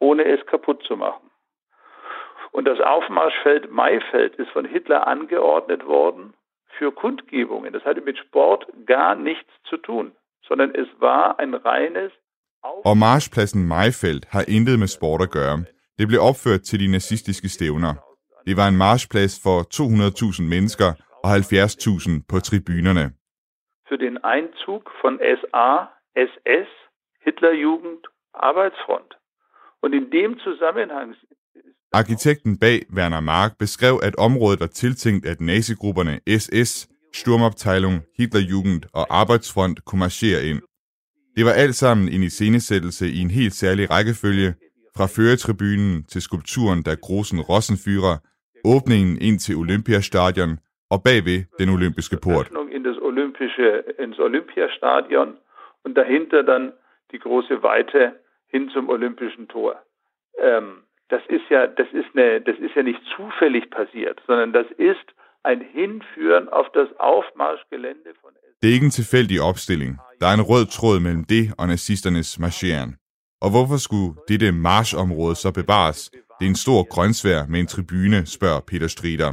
ohne es kaputt zu machen. Und das Aufmarschfeld Maifeld ist von Hitler angeordnet worden für Kundgebungen. Das hatte mit Sport gar nichts zu tun, sondern es war ein reines Og marchpladsen Maifeld har intet med sport at gøre. Det blev opført til de nazistiske stævner. Det var en marchplads for 200.000 mennesker og 70.000 på tribunerne. für den Einzug von SA, SS, Hitlerjugend, Arbeitsfront. Und in dem Zusammenhang Arkitekten bag Werner Mark beskrev, at området var tiltænkt, at nazigrupperne SS, Sturmabteilung, Hitlerjugend og Arbejdsfront kunne marchere ind. Det var alt sammen en iscenesættelse i en helt særlig rækkefølge, fra føretribunen til skulpturen der Großen Rossenführer, åbningen ind til Olympiastadion og bagved den olympiske port. In das Olympische, ins Olympiastadion und dahinter dann die große Weite hin zum Olympischen Tor. Ähm, das ist ja, das ist eine, das ist ja nicht zufällig passiert, sondern das ist ein Hinführen auf das Aufmarschgelände von Det er ikke en tilfældig opstilling. Der er en rød tråd mellem det og nazisternes marcheren. Og hvorfor skulle dette marchområde så bevares? Det er en stor grønsvær med en tribune, spørger Peter Strider.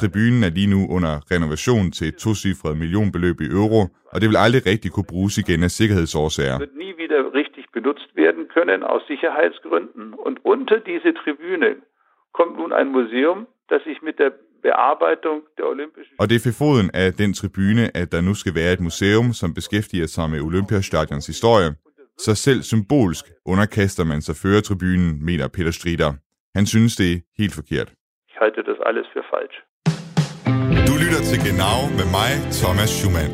Tribunen er lige nu under renovation til et tocifret millionbeløb i euro, og det vil aldrig rigtig kunne bruges igen af sikkerhedsårsager. wird nie wieder richtig benutzt werden können aus Sicherheitsgründen. Und unter diese Tribüne kommt nun ein Museum, das sich mit der Bearbeitung der Olympischen Og det er ved foden af den tribune, at der nu skal være et museum, som beskæftiger sig med Olympiastadions historie. Så selv symbolsk underkaster man sig føretribunen, mener Peter Strider. Han synes, det er helt forkert. Ich halte das alles für falsch. Lytter til Genau med mig, Thomas Schumann.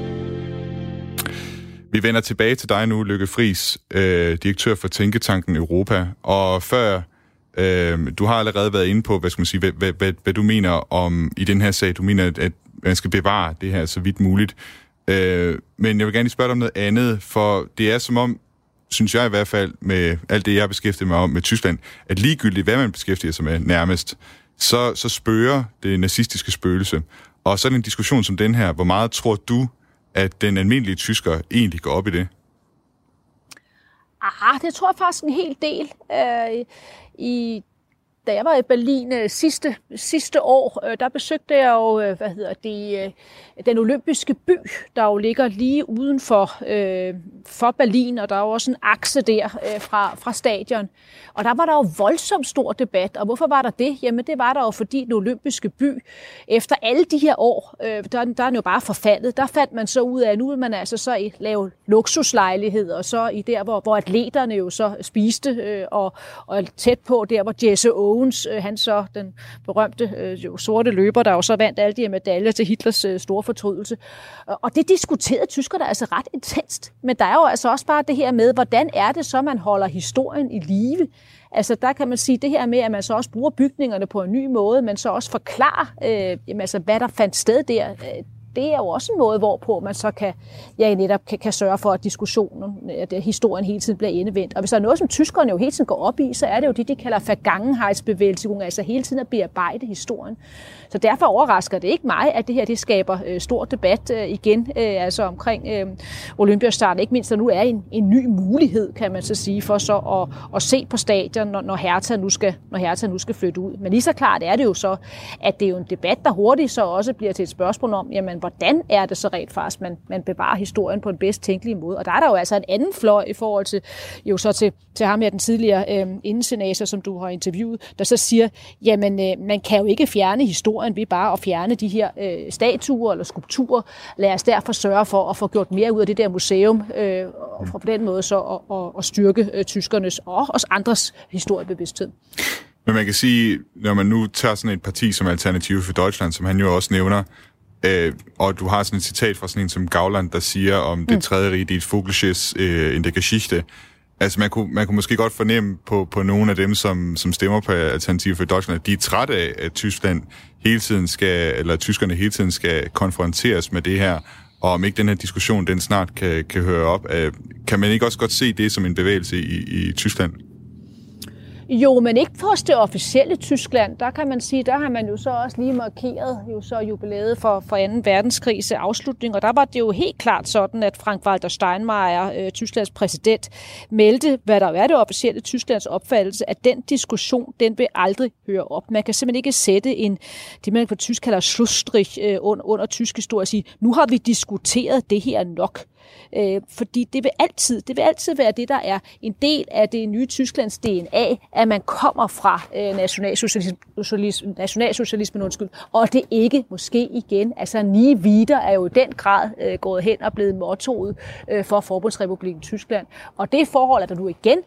Vi vender tilbage til dig nu, Lykke Friis, øh, direktør for Tænketanken Europa. Og før, øh, du har allerede været inde på, hvad, skal man sige, hvad, hvad, hvad, hvad du mener om i den her sag. Du mener, at, at man skal bevare det her så vidt muligt. Øh, men jeg vil gerne lige spørge dig om noget andet, for det er som om, synes jeg i hvert fald, med alt det, jeg beskæftiger mig om med Tyskland, at ligegyldigt, hvad man beskæftiger sig med nærmest, så, så spørger det nazistiske spøgelse. Og sådan en diskussion som den her, hvor meget tror du, at den almindelige tysker egentlig går op i det? Ah, det tror jeg faktisk en hel del. Øh, I da jeg var i Berlin øh, sidste, sidste år, øh, der besøgte jeg jo, øh, hvad hedder det, den olympiske by, der jo ligger lige uden for, øh, for Berlin, og der er jo også en akse der øh, fra, fra stadion. Og der var der jo voldsomt stor debat, og hvorfor var der det? Jamen det var der jo, fordi den olympiske by, efter alle de her år, øh, der, der er den jo bare forfaldet, der fandt man så ud af, at nu vil man altså så lave luksuslejligheder, og så i der, hvor, hvor atleterne jo så spiste, øh, og, og tæt på der, hvor Jesse Owens, øh, han så, den berømte øh, jo, sorte løber, der jo så vandt alle de her medaljer til Hitlers øh, store fortrydelse. Og det diskuterede tyskerne altså ret intenst. Men der er jo altså også bare det her med, hvordan er det så, man holder historien i live? Altså der kan man sige det her med, at man så også bruger bygningerne på en ny måde, men så også forklarer, øh, jamen, altså, hvad der fandt sted der. Øh, det er jo også en måde, hvorpå man så kan, ja, netop kan, kan sørge for, at diskussionen, at historien hele tiden bliver endevendt. Og hvis der er noget, som tyskerne jo hele tiden går op i, så er det jo det, de kalder Vergangenheitsbevægelsen, altså hele tiden at bearbejde historien. Så derfor overrasker det ikke mig, at det her det skaber øh, stor debat øh, igen, øh, altså omkring øh, Olympiastarten. Ikke mindst, der nu er en, en ny mulighed, kan man så sige, for så at, at se på stadion, når, når, Hertha nu skal, når Hertha nu skal flytte ud. Men lige så klart er det jo så, at det er jo en debat, der hurtigt så også bliver til et spørgsmål om, jamen, hvordan er det så rent faktisk, man, man bevarer historien på den bedst tænkelige måde. Og der er der jo altså en anden fløj i forhold til, jo så til, til ham her, den tidligere øh, indensenator, som du har interviewet, der så siger, jamen øh, man kan jo ikke fjerne historien ved bare at fjerne de her øh, statuer eller skulpturer. Lad os derfor sørge for at få gjort mere ud af det der museum, øh, og på den måde så at, at, at styrke øh, tyskernes og også andres historiebevidsthed. Men man kan sige, når man nu tager sådan et parti som Alternative for Deutschland, som han jo også nævner, øh, og du har sådan et citat fra sådan en som Gauland, der siger om mm. det tredje rige, dit Vogelsches øh, in der Geschichte. Altså man kunne, man kunne måske godt fornemme på, på nogle af dem, som, som stemmer på Alternative for Deutschland, at de er trætte af, at Tyskland hele tiden skal, eller tyskerne hele tiden skal konfronteres med det her, og om ikke den her diskussion, den snart kan, kan høre op. Øh, kan man ikke også godt se det som en bevægelse i, i Tyskland? Jo, men ikke for det officielle Tyskland. Der kan man sige, der har man jo så også lige markeret jo så jubilæet for, for 2. verdenskrigs øh, afslutning, og der var det jo helt klart sådan, at Frank-Walter Steinmeier, øh, Tysklands præsident, meldte, hvad der er det officielle Tysklands opfattelse, at den diskussion, den vil aldrig høre op. Man kan simpelthen ikke sætte en, det man på tysk kalder slutstrich øh, under, under tysk historie og sige, nu har vi diskuteret det her nok. Øh, fordi det vil, altid, det vil altid være det, der er en del af det nye Tysklands DNA, at man kommer fra øh, nationalsocialismen, nationalsocialismen undskyld, og det ikke måske igen. Altså Nie wieder er jo i den grad øh, gået hen og blevet mottoet øh, for Forbundsrepubliken Tyskland. Og det forhold, at der nu igen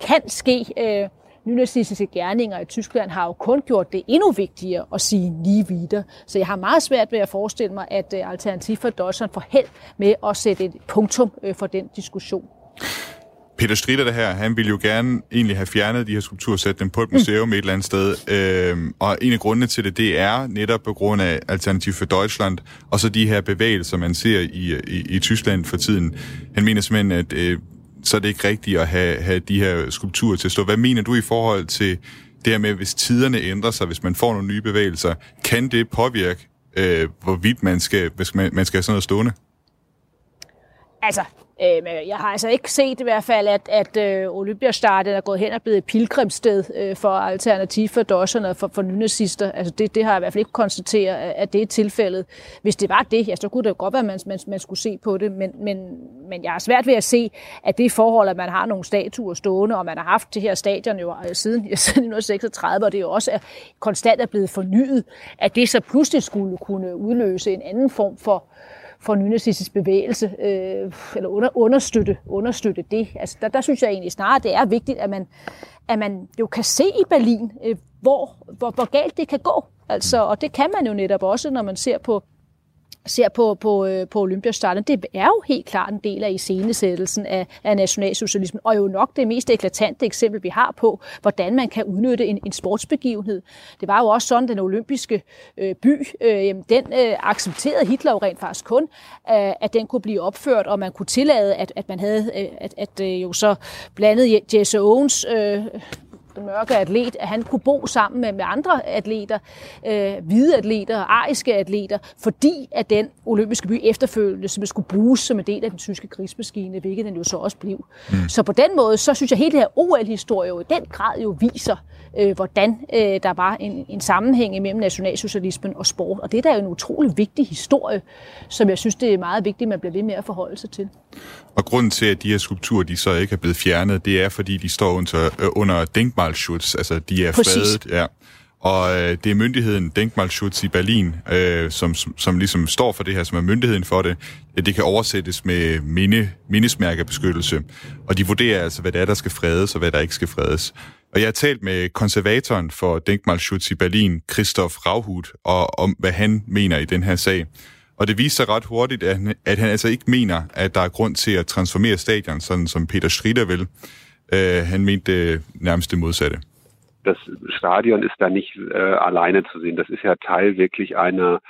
kan ske øh, nynazistiske gerninger i Tyskland har jo kun gjort det endnu vigtigere at sige lige videre. Så jeg har meget svært ved at forestille mig, at øh, Alternativ for Deutschland får held med at sætte et punktum øh, for den diskussion. Peter Strider det her, han ville jo gerne egentlig have fjernet de her skulpturer, sat dem på et museum mm. et eller andet sted. Øhm, og en af grundene til det, det er netop på grund af Alternativ for Deutschland, og så de her bevægelser, man ser i, øh, i, i Tyskland for tiden. Han mener simpelthen, at øh, så er det ikke rigtigt at have, have de her skulpturer til at stå. Hvad mener du i forhold til det her med, hvis tiderne ændrer sig, hvis man får nogle nye bevægelser, kan det påvirke, øh, hvorvidt man skal, hvis man, man skal have sådan noget stående? Altså, Øh, jeg har altså ikke set i hvert fald, at, at øh, Olympiastadion er gået hen og blevet et pilgrimssted øh, for alternativ for dosserne og for, for nynazister. Altså det, det har jeg i hvert fald ikke konstateret, at det er tilfældet. Hvis det var det, ja, så kunne det jo godt være, at man, man, man skulle se på det, men, men, men jeg har svært ved at se, at det forhold, at man har nogle statuer stående, og man har haft det her stadion jo øh, siden, *laughs* siden 1936, og det er jo også er konstant er blevet fornyet, at det så pludselig skulle kunne udløse en anden form for for nynazistisk bevægelse, øh, eller under, understøtte, understøtte det. Altså, der, der synes jeg egentlig snarere, det er vigtigt, at man, at man jo kan se i Berlin, øh, hvor, hvor, hvor galt det kan gå. Altså, og det kan man jo netop også, når man ser på ser på, på, øh, på Olympiastadion, det er jo helt klart en del af iscenesættelsen af, af nationalsocialismen, og jo nok det mest eklatante eksempel, vi har på, hvordan man kan udnytte en, en sportsbegivenhed. Det var jo også sådan, den olympiske øh, by, øh, den øh, accepterede Hitler jo rent faktisk kun, øh, at den kunne blive opført, og man kunne tillade, at, at man havde, øh, at, at øh, jo så blandet Jesse Owens øh, mørke atlet, at han kunne bo sammen med, med andre atleter, øh, hvide atleter og ariske atleter, fordi at den olympiske by efterfølgende som skulle bruges som en del af den tyske krigsmaskine, hvilket den jo så også blev. Mm. Så på den måde, så synes jeg, at hele det her OL-historie jo i den grad jo viser, øh, hvordan øh, der var en, en sammenhæng mellem nationalsocialismen og sport. Og det der er jo en utrolig vigtig historie, som jeg synes, det er meget vigtigt, at man bliver ved med at forholde sig til. Og grunden til, at de her skulpturer de så ikke er blevet fjernet, det er, fordi de står under, øh, under Denkmalschutz, altså de er Præcis. fredet. Ja. Og øh, det er myndigheden Denkmalschutz i Berlin, øh, som, som, som ligesom står for det her, som er myndigheden for det. Det kan oversættes med minde, mindesmærkebeskyttelse. Og de vurderer altså, hvad der er, der skal fredes, og hvad der ikke skal fredes. Og jeg har talt med konservatoren for Denkmalschutz i Berlin, Christoph Rauhut, og om hvad han mener i den her sag. Og det viser sig ret hurtigt, at han, at han altså ikke mener, at der er grund til at transformere stadion, sådan som Peter Strider vil. Øh, han mente nærmest det modsatte. Das Stadion ist da nicht äh, alleine zu sehen. Das ist ja Teil wirklich einer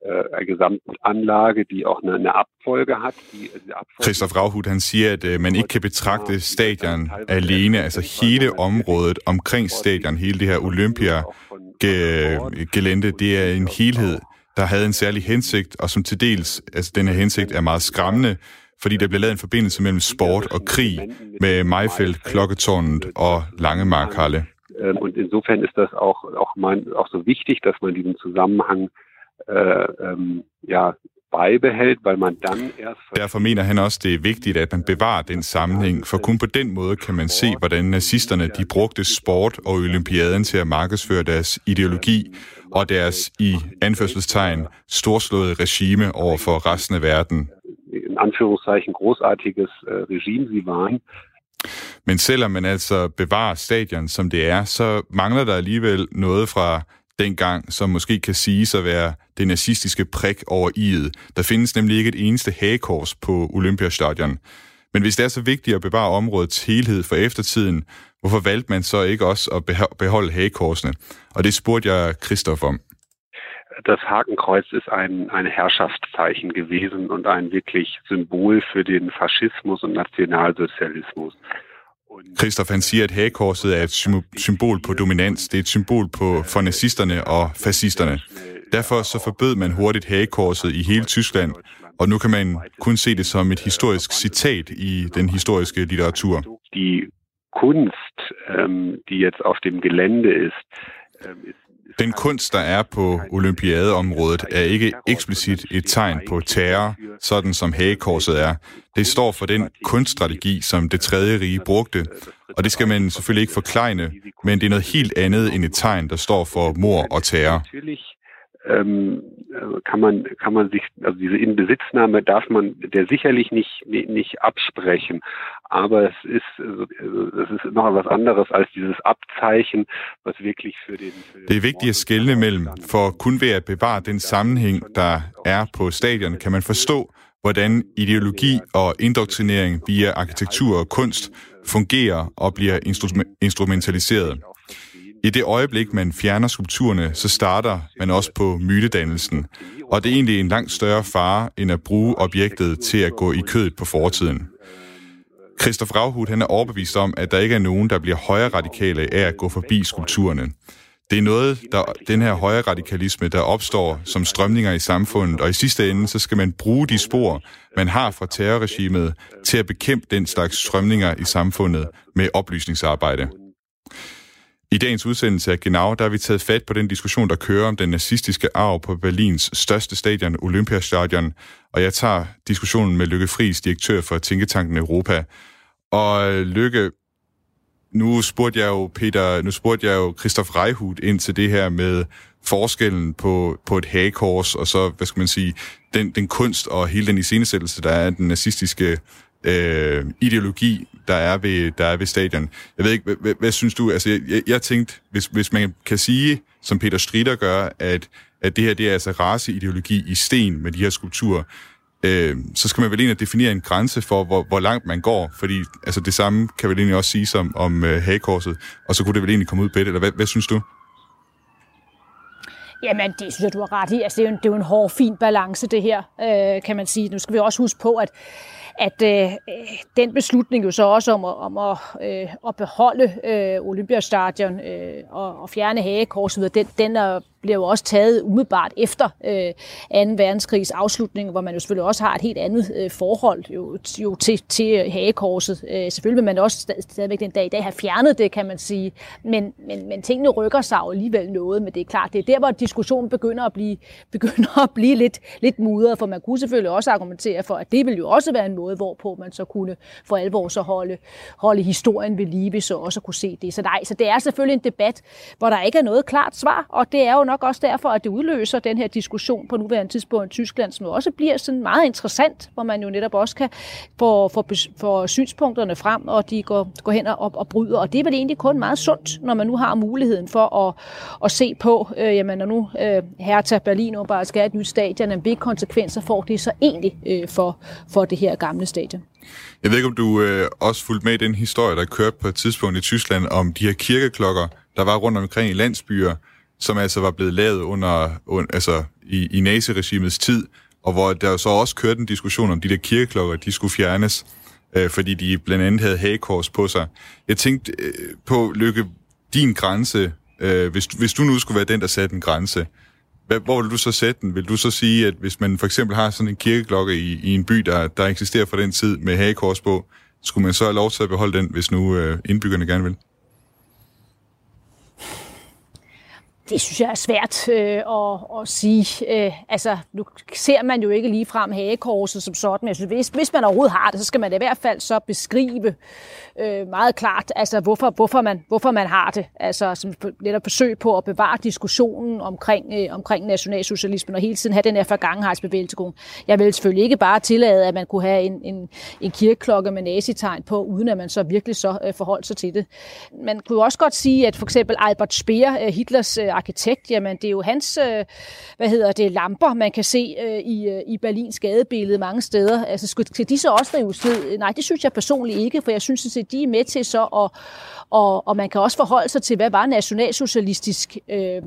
äh, Gesamtanlage, die auch eine, eine Abfolge hat. Die, die Abfolge Christoph Rauhut, han siger, at uh, man ikke kan betragte stadion alene, altså hele området omkring stadion, hele det her Olympia-gelænde, det er en helhed, der havde en særlig hensigt, og som til dels, altså den her hensigt er meget skræmmende, fordi der blev lavet en forbindelse mellem sport og krig med Mayfeld, Klokketårnet og Langemarkhalle. Ähm, und insofern ist das auch, auch, mein, auch so wichtig, dass man diesen Zusammenhang äh, ähm, ja, beibehält, weil man dann erst... Derfor mener han også, det er vigtigt, at man bevarer den sammenhæng, for kun på den måde kan man se, hvordan nazisterne de brugte sport og olympiaden til at markedsføre deres ideologi og deres i anførselstegn storslåede regime over for resten af verden. In Anführungszeichen großartiges äh, Regime sie waren. Men selvom man altså bevarer stadion, som det er, så mangler der alligevel noget fra dengang, som måske kan siges at være det nazistiske prik over iet. Der findes nemlig ikke et eneste hagekors på Olympiastadion. Men hvis det er så vigtigt at bevare områdets helhed for eftertiden, hvorfor valgte man så ikke også at beholde hagekorsene? Og det spurgte jeg Christoph om. Das Hakenkreuz ist ein, ein Herrschaftszeichen gewesen und ein wirklich Symbol für den Faschismus und Nationalsozialismus. Christoph han siger, at hagekorset er et symbol på dominans. Det er et symbol på, for nazisterne og fascisterne. Derfor så forbød man hurtigt hagekorset i hele Tyskland, og nu kan man kun se det som et historisk citat i den historiske litteratur. Die Kunst, ähm, die jetzt auf dem Gelände ist, ähm, ist den kunst, der er på olympiadeområdet, er ikke eksplicit et tegn på terror, sådan som hagekorset er. Det står for den kunststrategi, som det tredje rige brugte, og det skal man selvfølgelig ikke forklejne, men det er noget helt andet end et tegn, der står for mor og terror. ähm, Äh, kann man kann man sich also diese Inbesitznahme darf man der sicherlich nicht nicht absprechen, aber es ist es ist noch etwas anderes als dieses Abzeichen, was wirklich für den für Det er vigtigt at skelne mellem, for kun ved at bevare den sammenhæng, der er på stadion, kan man forstå, hvordan ideologi og indoktrinering via arkitektur og kunst fungerer og bliver instrumentaliseret. I det øjeblik, man fjerner skulpturerne, så starter man også på mytedannelsen. Og det er egentlig en langt større fare, end at bruge objektet til at gå i kødet på fortiden. Christoph Rauhut han er overbevist om, at der ikke er nogen, der bliver højere radikale af at gå forbi skulpturerne. Det er noget, der, den her højre radikalisme, der opstår som strømninger i samfundet, og i sidste ende, så skal man bruge de spor, man har fra terrorregimet, til at bekæmpe den slags strømninger i samfundet med oplysningsarbejde. I dagens udsendelse af Genau, der har vi taget fat på den diskussion, der kører om den nazistiske arv på Berlins største stadion, Olympiastadion, og jeg tager diskussionen med Lykke Friis, direktør for Tænketanken Europa. Og Lykke, nu spurgte jeg jo Peter, nu spurgte jeg jo Christoph Reihut ind til det her med forskellen på, på et hagekors, og så, hvad skal man sige, den, den kunst og hele den iscenesættelse, der er den nazistiske øh, ideologi, der er, ved, der er ved stadion. Jeg ved ikke, hvad, hvad, hvad synes du? Altså, jeg, jeg tænkte, hvis, hvis man kan sige, som Peter Strider gør, at, at det her det er altså raceideologi i sten med de her skulpturer, øh, så skal man vel egentlig definere en grænse for, hvor, hvor langt man går, fordi altså, det samme kan vel egentlig også sige som om øh, hagekorset, og så kunne det vel egentlig komme ud bedre, eller hvad, hvad synes du? Jamen, det synes jeg, du har ret i. Altså, det er jo en, det er jo en hård, fin balance, det her, øh, kan man sige. Nu skal vi også huske på, at at øh, øh, den beslutning jo så også om, om at, øh, at beholde øh, Olympiastadion øh, og, og fjerne hagekorset, den, den er bliver jo også taget umiddelbart efter øh, 2. verdenskrigs afslutning, hvor man jo selvfølgelig også har et helt andet øh, forhold jo, jo til, til hagekorset. Øh, selvfølgelig vil man også stadigvæk den dag i dag have fjernet det, kan man sige. Men, men, men tingene rykker sig jo alligevel noget, men det er klart, det er der, hvor diskussionen begynder at blive, *laughs* begynder at blive lidt, lidt mudret, for man kunne selvfølgelig også argumentere for, at det ville jo også være en måde, hvorpå man så kunne for alvor så holde, holde historien ved live, så også kunne se det. Så, nej, så det er selvfølgelig en debat, hvor der ikke er noget klart svar, og det er jo nok også derfor, at det udløser den her diskussion på nuværende tidspunkt i Tyskland, som også bliver sådan meget interessant, hvor man jo netop også kan få, få, få synspunkterne frem, og de går, går hen og, og bryder. Og det er vel egentlig kun meget sundt, når man nu har muligheden for at, at se på, øh, jamen når nu øh, Hertha Berlin og bare skal have et nyt stadion, hvilke konsekvenser får det så egentlig øh, for, for det her gamle stadion. Jeg ved ikke, om du øh, også fulgte med i den historie, der kørte på et tidspunkt i Tyskland, om de her kirkeklokker, der var rundt omkring i landsbyer, som altså var blevet lavet under, under altså i, i naziregimets tid, og hvor der så også kørte en diskussion om de der kirkeklokker, de skulle fjernes, øh, fordi de blandt andet havde hagekors på sig. Jeg tænkte øh, på, Lykke, din grænse, øh, hvis, hvis du nu skulle være den, der satte en grænse, hvad, hvor vil du så sætte den? Vil du så sige, at hvis man for eksempel har sådan en kirkeklokke i, i en by, der, der eksisterer fra den tid med hagekors på, skulle man så have lov til at beholde den, hvis nu øh, indbyggerne gerne vil? Det synes jeg er svært øh, at, at sige. Øh, altså, nu ser man jo ikke lige frem hagekorset som sådan, men jeg synes, hvis, hvis man overhovedet har det, så skal man i hvert fald så beskrive øh, meget klart, altså, hvorfor, hvorfor, man, hvorfor man har det. Altså, som netop forsøg på at bevare diskussionen omkring, øh, omkring nationalsocialismen, og hele tiden have den her forgangenhedsbevægelse. Jeg vil selvfølgelig ikke bare tillade, at man kunne have en, en, en kirkeklokke med nazitegn på, uden at man så virkelig så øh, forholdt sig til det. Man kunne også godt sige, at for eksempel Albert Speer, øh, Hitlers øh, arkitekt, jamen det er jo hans, øh, hvad hedder det, lamper, man kan se øh, i, øh, i Berlins gadebillede mange steder. Altså skal de så også rives ned? Nej, det synes jeg personligt ikke, for jeg synes at de er med til så og, og, og man kan også forholde sig til, hvad var nationalsocialistisk øh,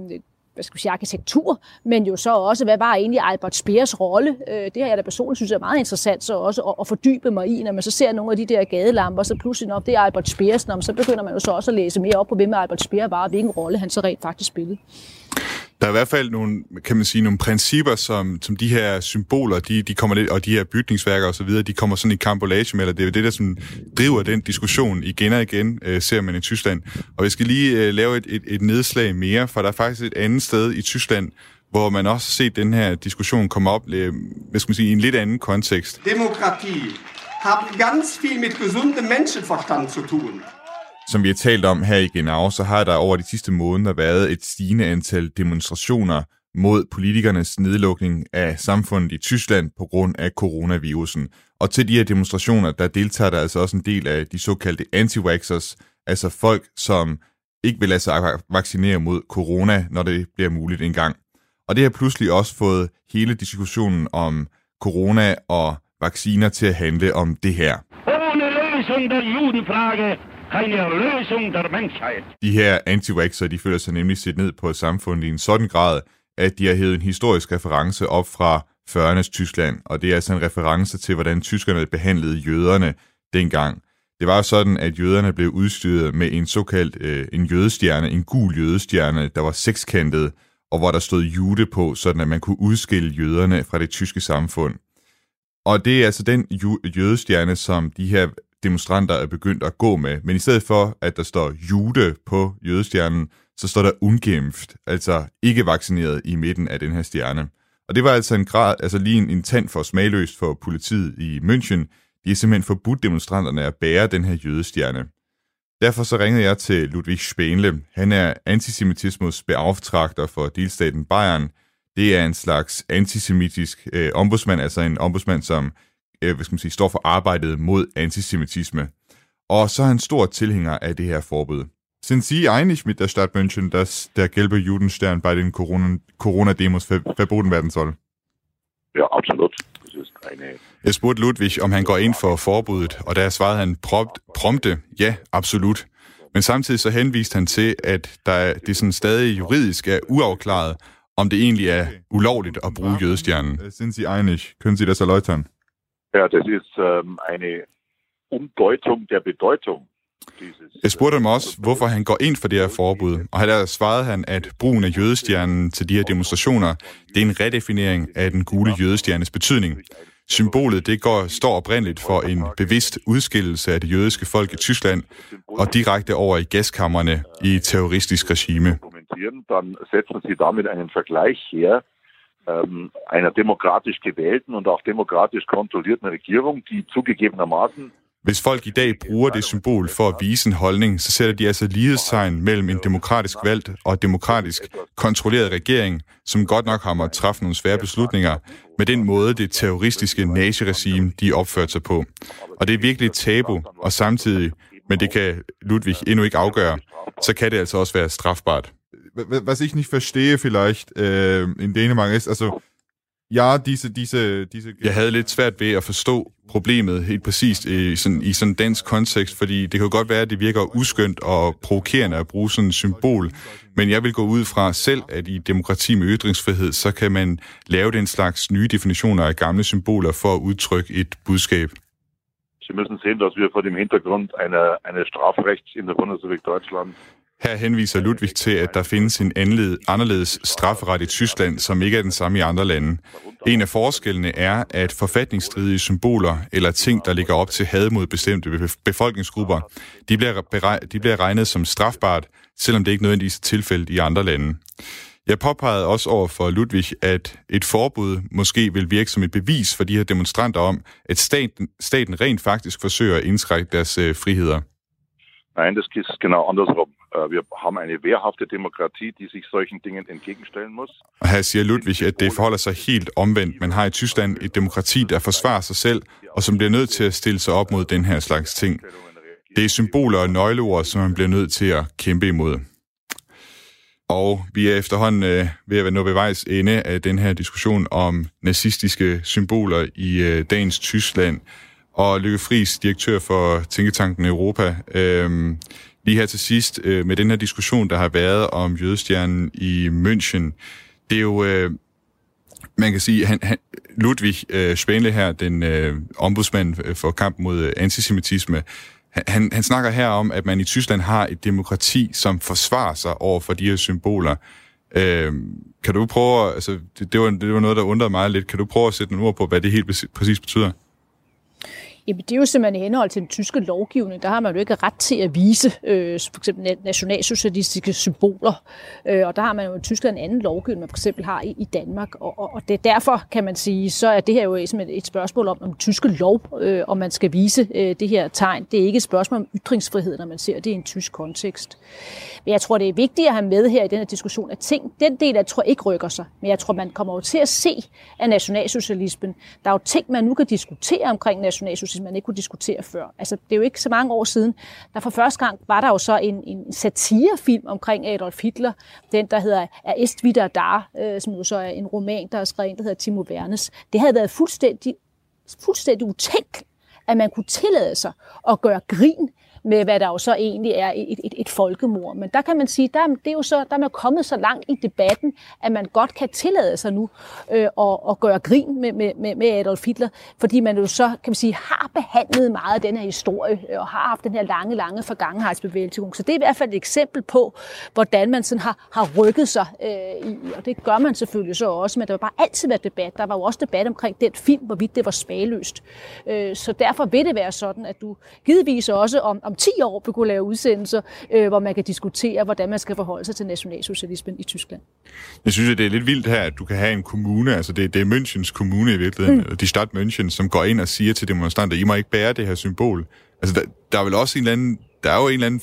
hvad skal vi sige, arkitektur, men jo så også, hvad var egentlig Albert Speers rolle? Øh, det har jeg da personligt synes er meget interessant så også at, at fordybe mig i, når man så ser nogle af de der gadelamper, så pludselig, når det er Albert Speers, så begynder man jo så også at læse mere op på, hvem Albert Speer var, og hvilken rolle han så rent faktisk spillede. Der er i hvert fald nogle, kan man sige, nogle principper, som, som de her symboler, de, de kommer lidt, og de her bygningsværker osv., de kommer sådan i kampolage med, eller det er det, der sådan driver den diskussion igen og igen, øh, ser man i Tyskland. Og jeg skal lige øh, lave et, et, et nedslag mere, for der er faktisk et andet sted i Tyskland, hvor man også har set den her diskussion komme op, øh, hvad skal man sige, i en lidt anden kontekst. Demokrati har ganz viel med gesunde menneskeforstand zu tun. Som vi har talt om her i Genau, så har der over de sidste måneder været et stigende antal demonstrationer mod politikernes nedlukning af samfundet i Tyskland på grund af coronavirusen. Og til de her demonstrationer, der deltager der altså også en del af de såkaldte anti-vaxxers, altså folk, som ikke vil lade sig vaccinere mod corona, når det bliver muligt engang. Og det har pludselig også fået hele diskussionen om corona og vacciner til at handle om det her. Ohne Lösung der Judenfrage keine Lösung der Menschheit. De her anti de føler sig nemlig set ned på samfundet i en sådan grad, at de har hævet en historisk reference op fra 40'ernes Tyskland, og det er altså en reference til, hvordan tyskerne behandlede jøderne dengang. Det var sådan, at jøderne blev udstyret med en såkaldt øh, en jødestjerne, en gul jødestjerne, der var sekskantet, og hvor der stod jude på, sådan at man kunne udskille jøderne fra det tyske samfund. Og det er altså den jødestjerne, som de her demonstranter er begyndt at gå med. Men i stedet for, at der står jude på jødestjernen, så står der ungeimpft, altså ikke vaccineret i midten af den her stjerne. Og det var altså en grad, altså lige en, en tand for smagløst for politiet i München. De er simpelthen forbudt demonstranterne at bære den her jødestjerne. Derfor så ringede jeg til Ludwig Spenle. Han er antisemitismus beauftragter for delstaten Bayern. Det er en slags antisemitisk øh, ombudsmand, altså en ombudsmand, som øh, hvad skal man sige, står for arbejdet mod antisemitisme. Og så er han stor tilhænger af det her forbud. Sind Sie einig mit der Stadt München, dass der gelbe Judenstern bei den Corona-Demos verboten werden soll? Ja, absolut. Jeg spurgte Ludwig, om han går ind for forbuddet, og der svarede han prompt, prompte, ja, absolut. Men samtidig så henviste han til, at der er, det sådan stadig juridisk er uafklaret, om det egentlig er ulovligt at bruge jødestjernen. Sind Sie einig? Können Sie das erläutern? Ja, das ist ähm, eine Umdeutung der Bedeutung. Jeg spurgte ham også, hvorfor han går ind for det her forbud, og der svarede han, at brugen af jødestjernen til de her demonstrationer, det er en redefinering af den gule jødestjernes betydning. Symbolet det går, står oprindeligt for en bevidst udskillelse af det jødiske folk i Tyskland og direkte over i gaskammerne i et terroristisk regime. Dann setzen Sie damit einen Vergleich her ähm, einer demokratisch gewählten und auch demokratisch kontrollierten Regierung, die zugegebenermaßen hvis folk i dag bruger det symbol for at vise en holdning, så sætter de altså lighedstegn mellem en demokratisk valgt og demokratisk kontrolleret regering, som godt nok har måttet træffe nogle svære beslutninger, med den måde det terroristiske naziregime, de opført sig på. Og det er virkelig et tabu, og samtidig, men det kan Ludwig endnu ikke afgøre, så kan det altså også være strafbart. Was ich nicht verstehe vielleicht äh, in Dänemark ist, also ja, disse, disse, disse... Jeg havde lidt svært ved at forstå problemet helt præcist i sådan, i sådan en dansk kontekst, fordi det kan godt være, at det virker uskyndt og provokerende at bruge sådan et symbol, men jeg vil gå ud fra selv, at i demokrati med ytringsfrihed, så kan man lave den slags nye definitioner af gamle symboler for at udtrykke et budskab. Sie müssen sehen, dass wir vor dem Hintergrund einer, einer Strafrechts in der Bundesrepublik Deutschland her henviser Ludwig til, at der findes en anderledes strafferet i Tyskland, som ikke er den samme i andre lande. En af forskellene er, at forfatningsstridige symboler eller ting, der ligger op til had mod bestemte befolkningsgrupper, de bliver, de bliver regnet som strafbart, selvom det ikke nødvendigvis er tilfældet i andre lande. Jeg påpegede også over for Ludvig, at et forbud måske vil virke som et bevis for de her demonstranter om, at staten, staten rent faktisk forsøger at indskrænke deres øh, friheder. Nein, das ist genau andersrum. Øh, vi wir haben eine wehrhafte Demokratie, die sich solchen Dingen entgegenstellen muss. Og her siger Ludwig, at det forholder sig helt omvendt. Man har i Tyskland et demokrati, der forsvarer sig selv, og som bliver nødt til at stille sig op mod den her slags ting. Det er symboler og nøgleord, som man bliver nødt til at kæmpe imod. Og vi er efterhånden øh, ved at nå ved vejs ende af den her diskussion om nazistiske symboler i øh, dagens Tyskland. Og Lykke Friis, direktør for Tænketanken Europa, øh, lige her til sidst øh, med den her diskussion, der har været om jødestjernen i München. Det er jo... Øh, man kan sige, han, han, Ludwig øh, Spanle her, den øh, ombudsmand øh, for kamp mod øh, antisemitisme, han, han snakker her om, at man i Tyskland har et demokrati, som forsvarer sig over for de her symboler. Øh, kan du prøve, altså det, det, var, det var noget, der undrede mig lidt. Kan du prøve at sætte nogle ord på, hvad det helt præcis betyder? Jamen, det er jo simpelthen i henhold til den tyske lovgivning. Der har man jo ikke ret til at vise øh, for eksempel nationalsocialistiske symboler. Øh, og der har man jo i Tyskland en anden lovgivning, man for eksempel har i, i Danmark. Og, og, og det er derfor, kan man sige, så er det her jo et, et spørgsmål om, om tyske lov, øh, om man skal vise øh, det her tegn. Det er ikke et spørgsmål om ytringsfrihed, når man ser det i en tysk kontekst. Men jeg tror, det er vigtigt at have med her i den her diskussion, at ting, den del, jeg tror ikke rykker sig. Men jeg tror, man kommer jo til at se af nationalsocialismen. Der er jo ting, man nu kan diskutere omkring nationalsocialismen, man ikke kunne diskutere før. Altså, det er jo ikke så mange år siden. Der for første gang var der jo så en, en satirefilm omkring Adolf Hitler. Den, der hedder Er est wieder da, øh, som jo så er en roman, der er skrevet, der hedder Timo Wernes. Det havde været fuldstændig, fuldstændig utænkt, at man kunne tillade sig at gøre grin med hvad der jo så egentlig er et, et, et folkemord. Men der kan man sige, der, det er jo så, der er man kommet så langt i debatten, at man godt kan tillade sig nu øh, at, at gøre grin med, med, med Adolf Hitler, fordi man jo så, kan man sige, har behandlet meget af den her historie, øh, og har haft den her lange, lange forgangenhedsbevægelse. Så det er i hvert fald et eksempel på, hvordan man sådan har, har rykket sig øh, i, og det gør man selvfølgelig så også, men der var bare altid været debat. Der var jo også debat omkring den film, hvorvidt det var smagløst. Øh, så derfor vil det være sådan, at du givetvis også om, om om 10 år vil kunne lave udsendelser, øh, hvor man kan diskutere, hvordan man skal forholde sig til nationalsocialismen i Tyskland. Jeg synes, at det er lidt vildt her, at du kan have en kommune, altså det, det er Münchens kommune i virkeligheden, mm. de Stadt München, som går ind og siger til demonstranter, I må ikke bære det her symbol. Altså der, der er vel også en eller anden, der er jo en eller anden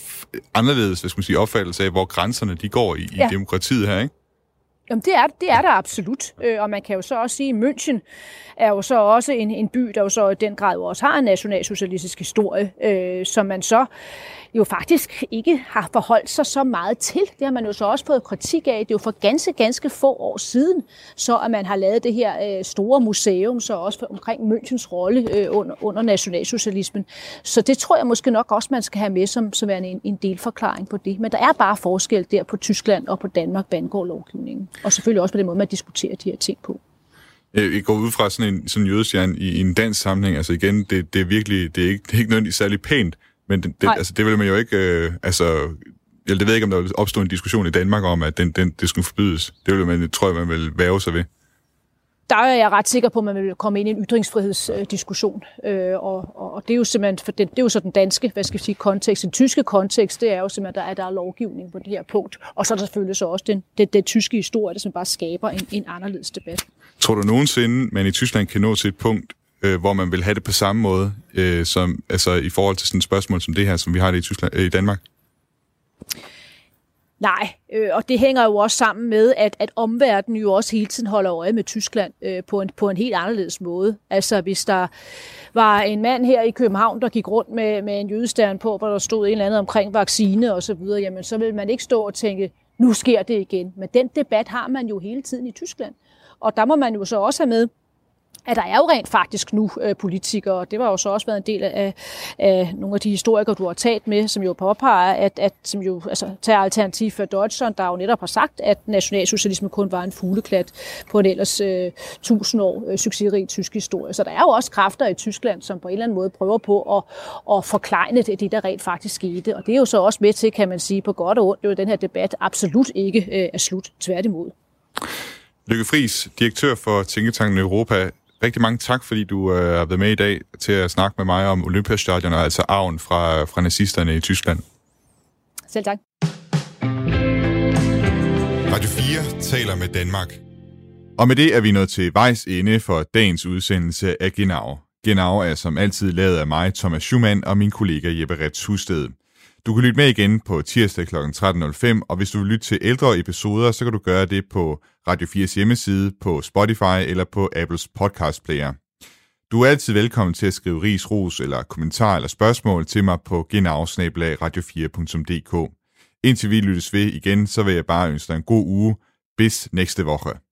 anderledes, skal man sige, opfattelse af, hvor grænserne de går i, ja. i demokratiet her, ikke? Jamen, det er, det er der absolut. Øh, og man kan jo så også sige, at München er jo så også en, en by, der jo så i den grad også har en nationalsocialistisk historie, øh, som man så jo faktisk ikke har forholdt sig så meget til. Det har man jo så også fået kritik af. Det er jo for ganske, ganske få år siden, så at man har lavet det her øh, store museum, så også omkring Münchens rolle øh, under, under nationalsocialismen. Så det tror jeg måske nok også, man skal have med som, som en, en delforklaring på det. Men der er bare forskel der på Tyskland og på Danmark, hvad angår lovgivningen. Og selvfølgelig også på den måde, man diskuterer de her ting på. Øh, jeg går ud fra sådan en sådan jødestjerne i, i en dansk sammenhæng. Altså igen, det, det er virkelig, det er ikke, det er ikke nødvendigvis særlig pænt, men det, det, altså, det vil man jo ikke, øh, altså, jeg ved ikke, om der opstå en diskussion i Danmark om, at den, den, det skulle forbydes. Det vil man, tror jeg, man vil væve sig ved der er jeg ret sikker på, at man vil komme ind i en ytringsfrihedsdiskussion. Øh, og, og, og det er jo simpelthen, for det, det er jo så den danske, hvad skal jeg sige, kontekst. Den tyske kontekst, det er jo simpelthen, at der er, der er lovgivning på det her punkt. Og så er der selvfølgelig så også den, den, den tyske historie, der som bare skaber en, en anderledes debat. Tror du nogensinde, man i Tyskland kan nå til et punkt, øh, hvor man vil have det på samme måde, øh, som, altså i forhold til sådan et spørgsmål som det her, som vi har det i, Tyskland, øh, i Danmark? Nej, øh, og det hænger jo også sammen med, at, at omverdenen jo også hele tiden holder øje med Tyskland øh, på, en, på en helt anderledes måde. Altså hvis der var en mand her i København, der gik rundt med, med en jødestjerne på, hvor der stod en eller anden omkring vaccine og så videre, jamen så vil man ikke stå og tænke, nu sker det igen. Men den debat har man jo hele tiden i Tyskland. Og der må man jo så også have med, at der er jo rent faktisk nu øh, politikere, og det var jo så også været en del af, af nogle af de historikere, du har talt med, som jo påpeger, at, at som jo altså, tager alternativ for Deutschland, der jo netop har sagt, at nationalsocialisme kun var en fugleklat på en ellers øh, tusind år øh, succesrig tysk historie. Så der er jo også kræfter i Tyskland, som på en eller anden måde prøver på at, at forklejne det, det, der rent faktisk skete. Og det er jo så også med til, kan man sige, på godt og ondt, det er jo den her debat absolut ikke øh, er slut, tværtimod. Lykke Friis, direktør for Tænketanken Europa. Rigtig mange tak, fordi du øh, har været med i dag til at snakke med mig om Olympiastadion, og altså arven fra, fra nazisterne i Tyskland. Selv tak. Radio 4 taler med Danmark. Og med det er vi nået til vejs ende for dagens udsendelse af Genau. Genau er som altid lavet af mig, Thomas Schumann, og min kollega Jeppe Rets Husted. Du kan lytte med igen på tirsdag kl. 13.05, og hvis du vil lytte til ældre episoder, så kan du gøre det på Radio 4's hjemmeside, på Spotify eller på Apples podcast player. Du er altid velkommen til at skrive ris, ros eller kommentar eller spørgsmål til mig på genau-radio4.dk. Indtil vi lyttes ved igen, så vil jeg bare ønske dig en god uge. Bis næste woche.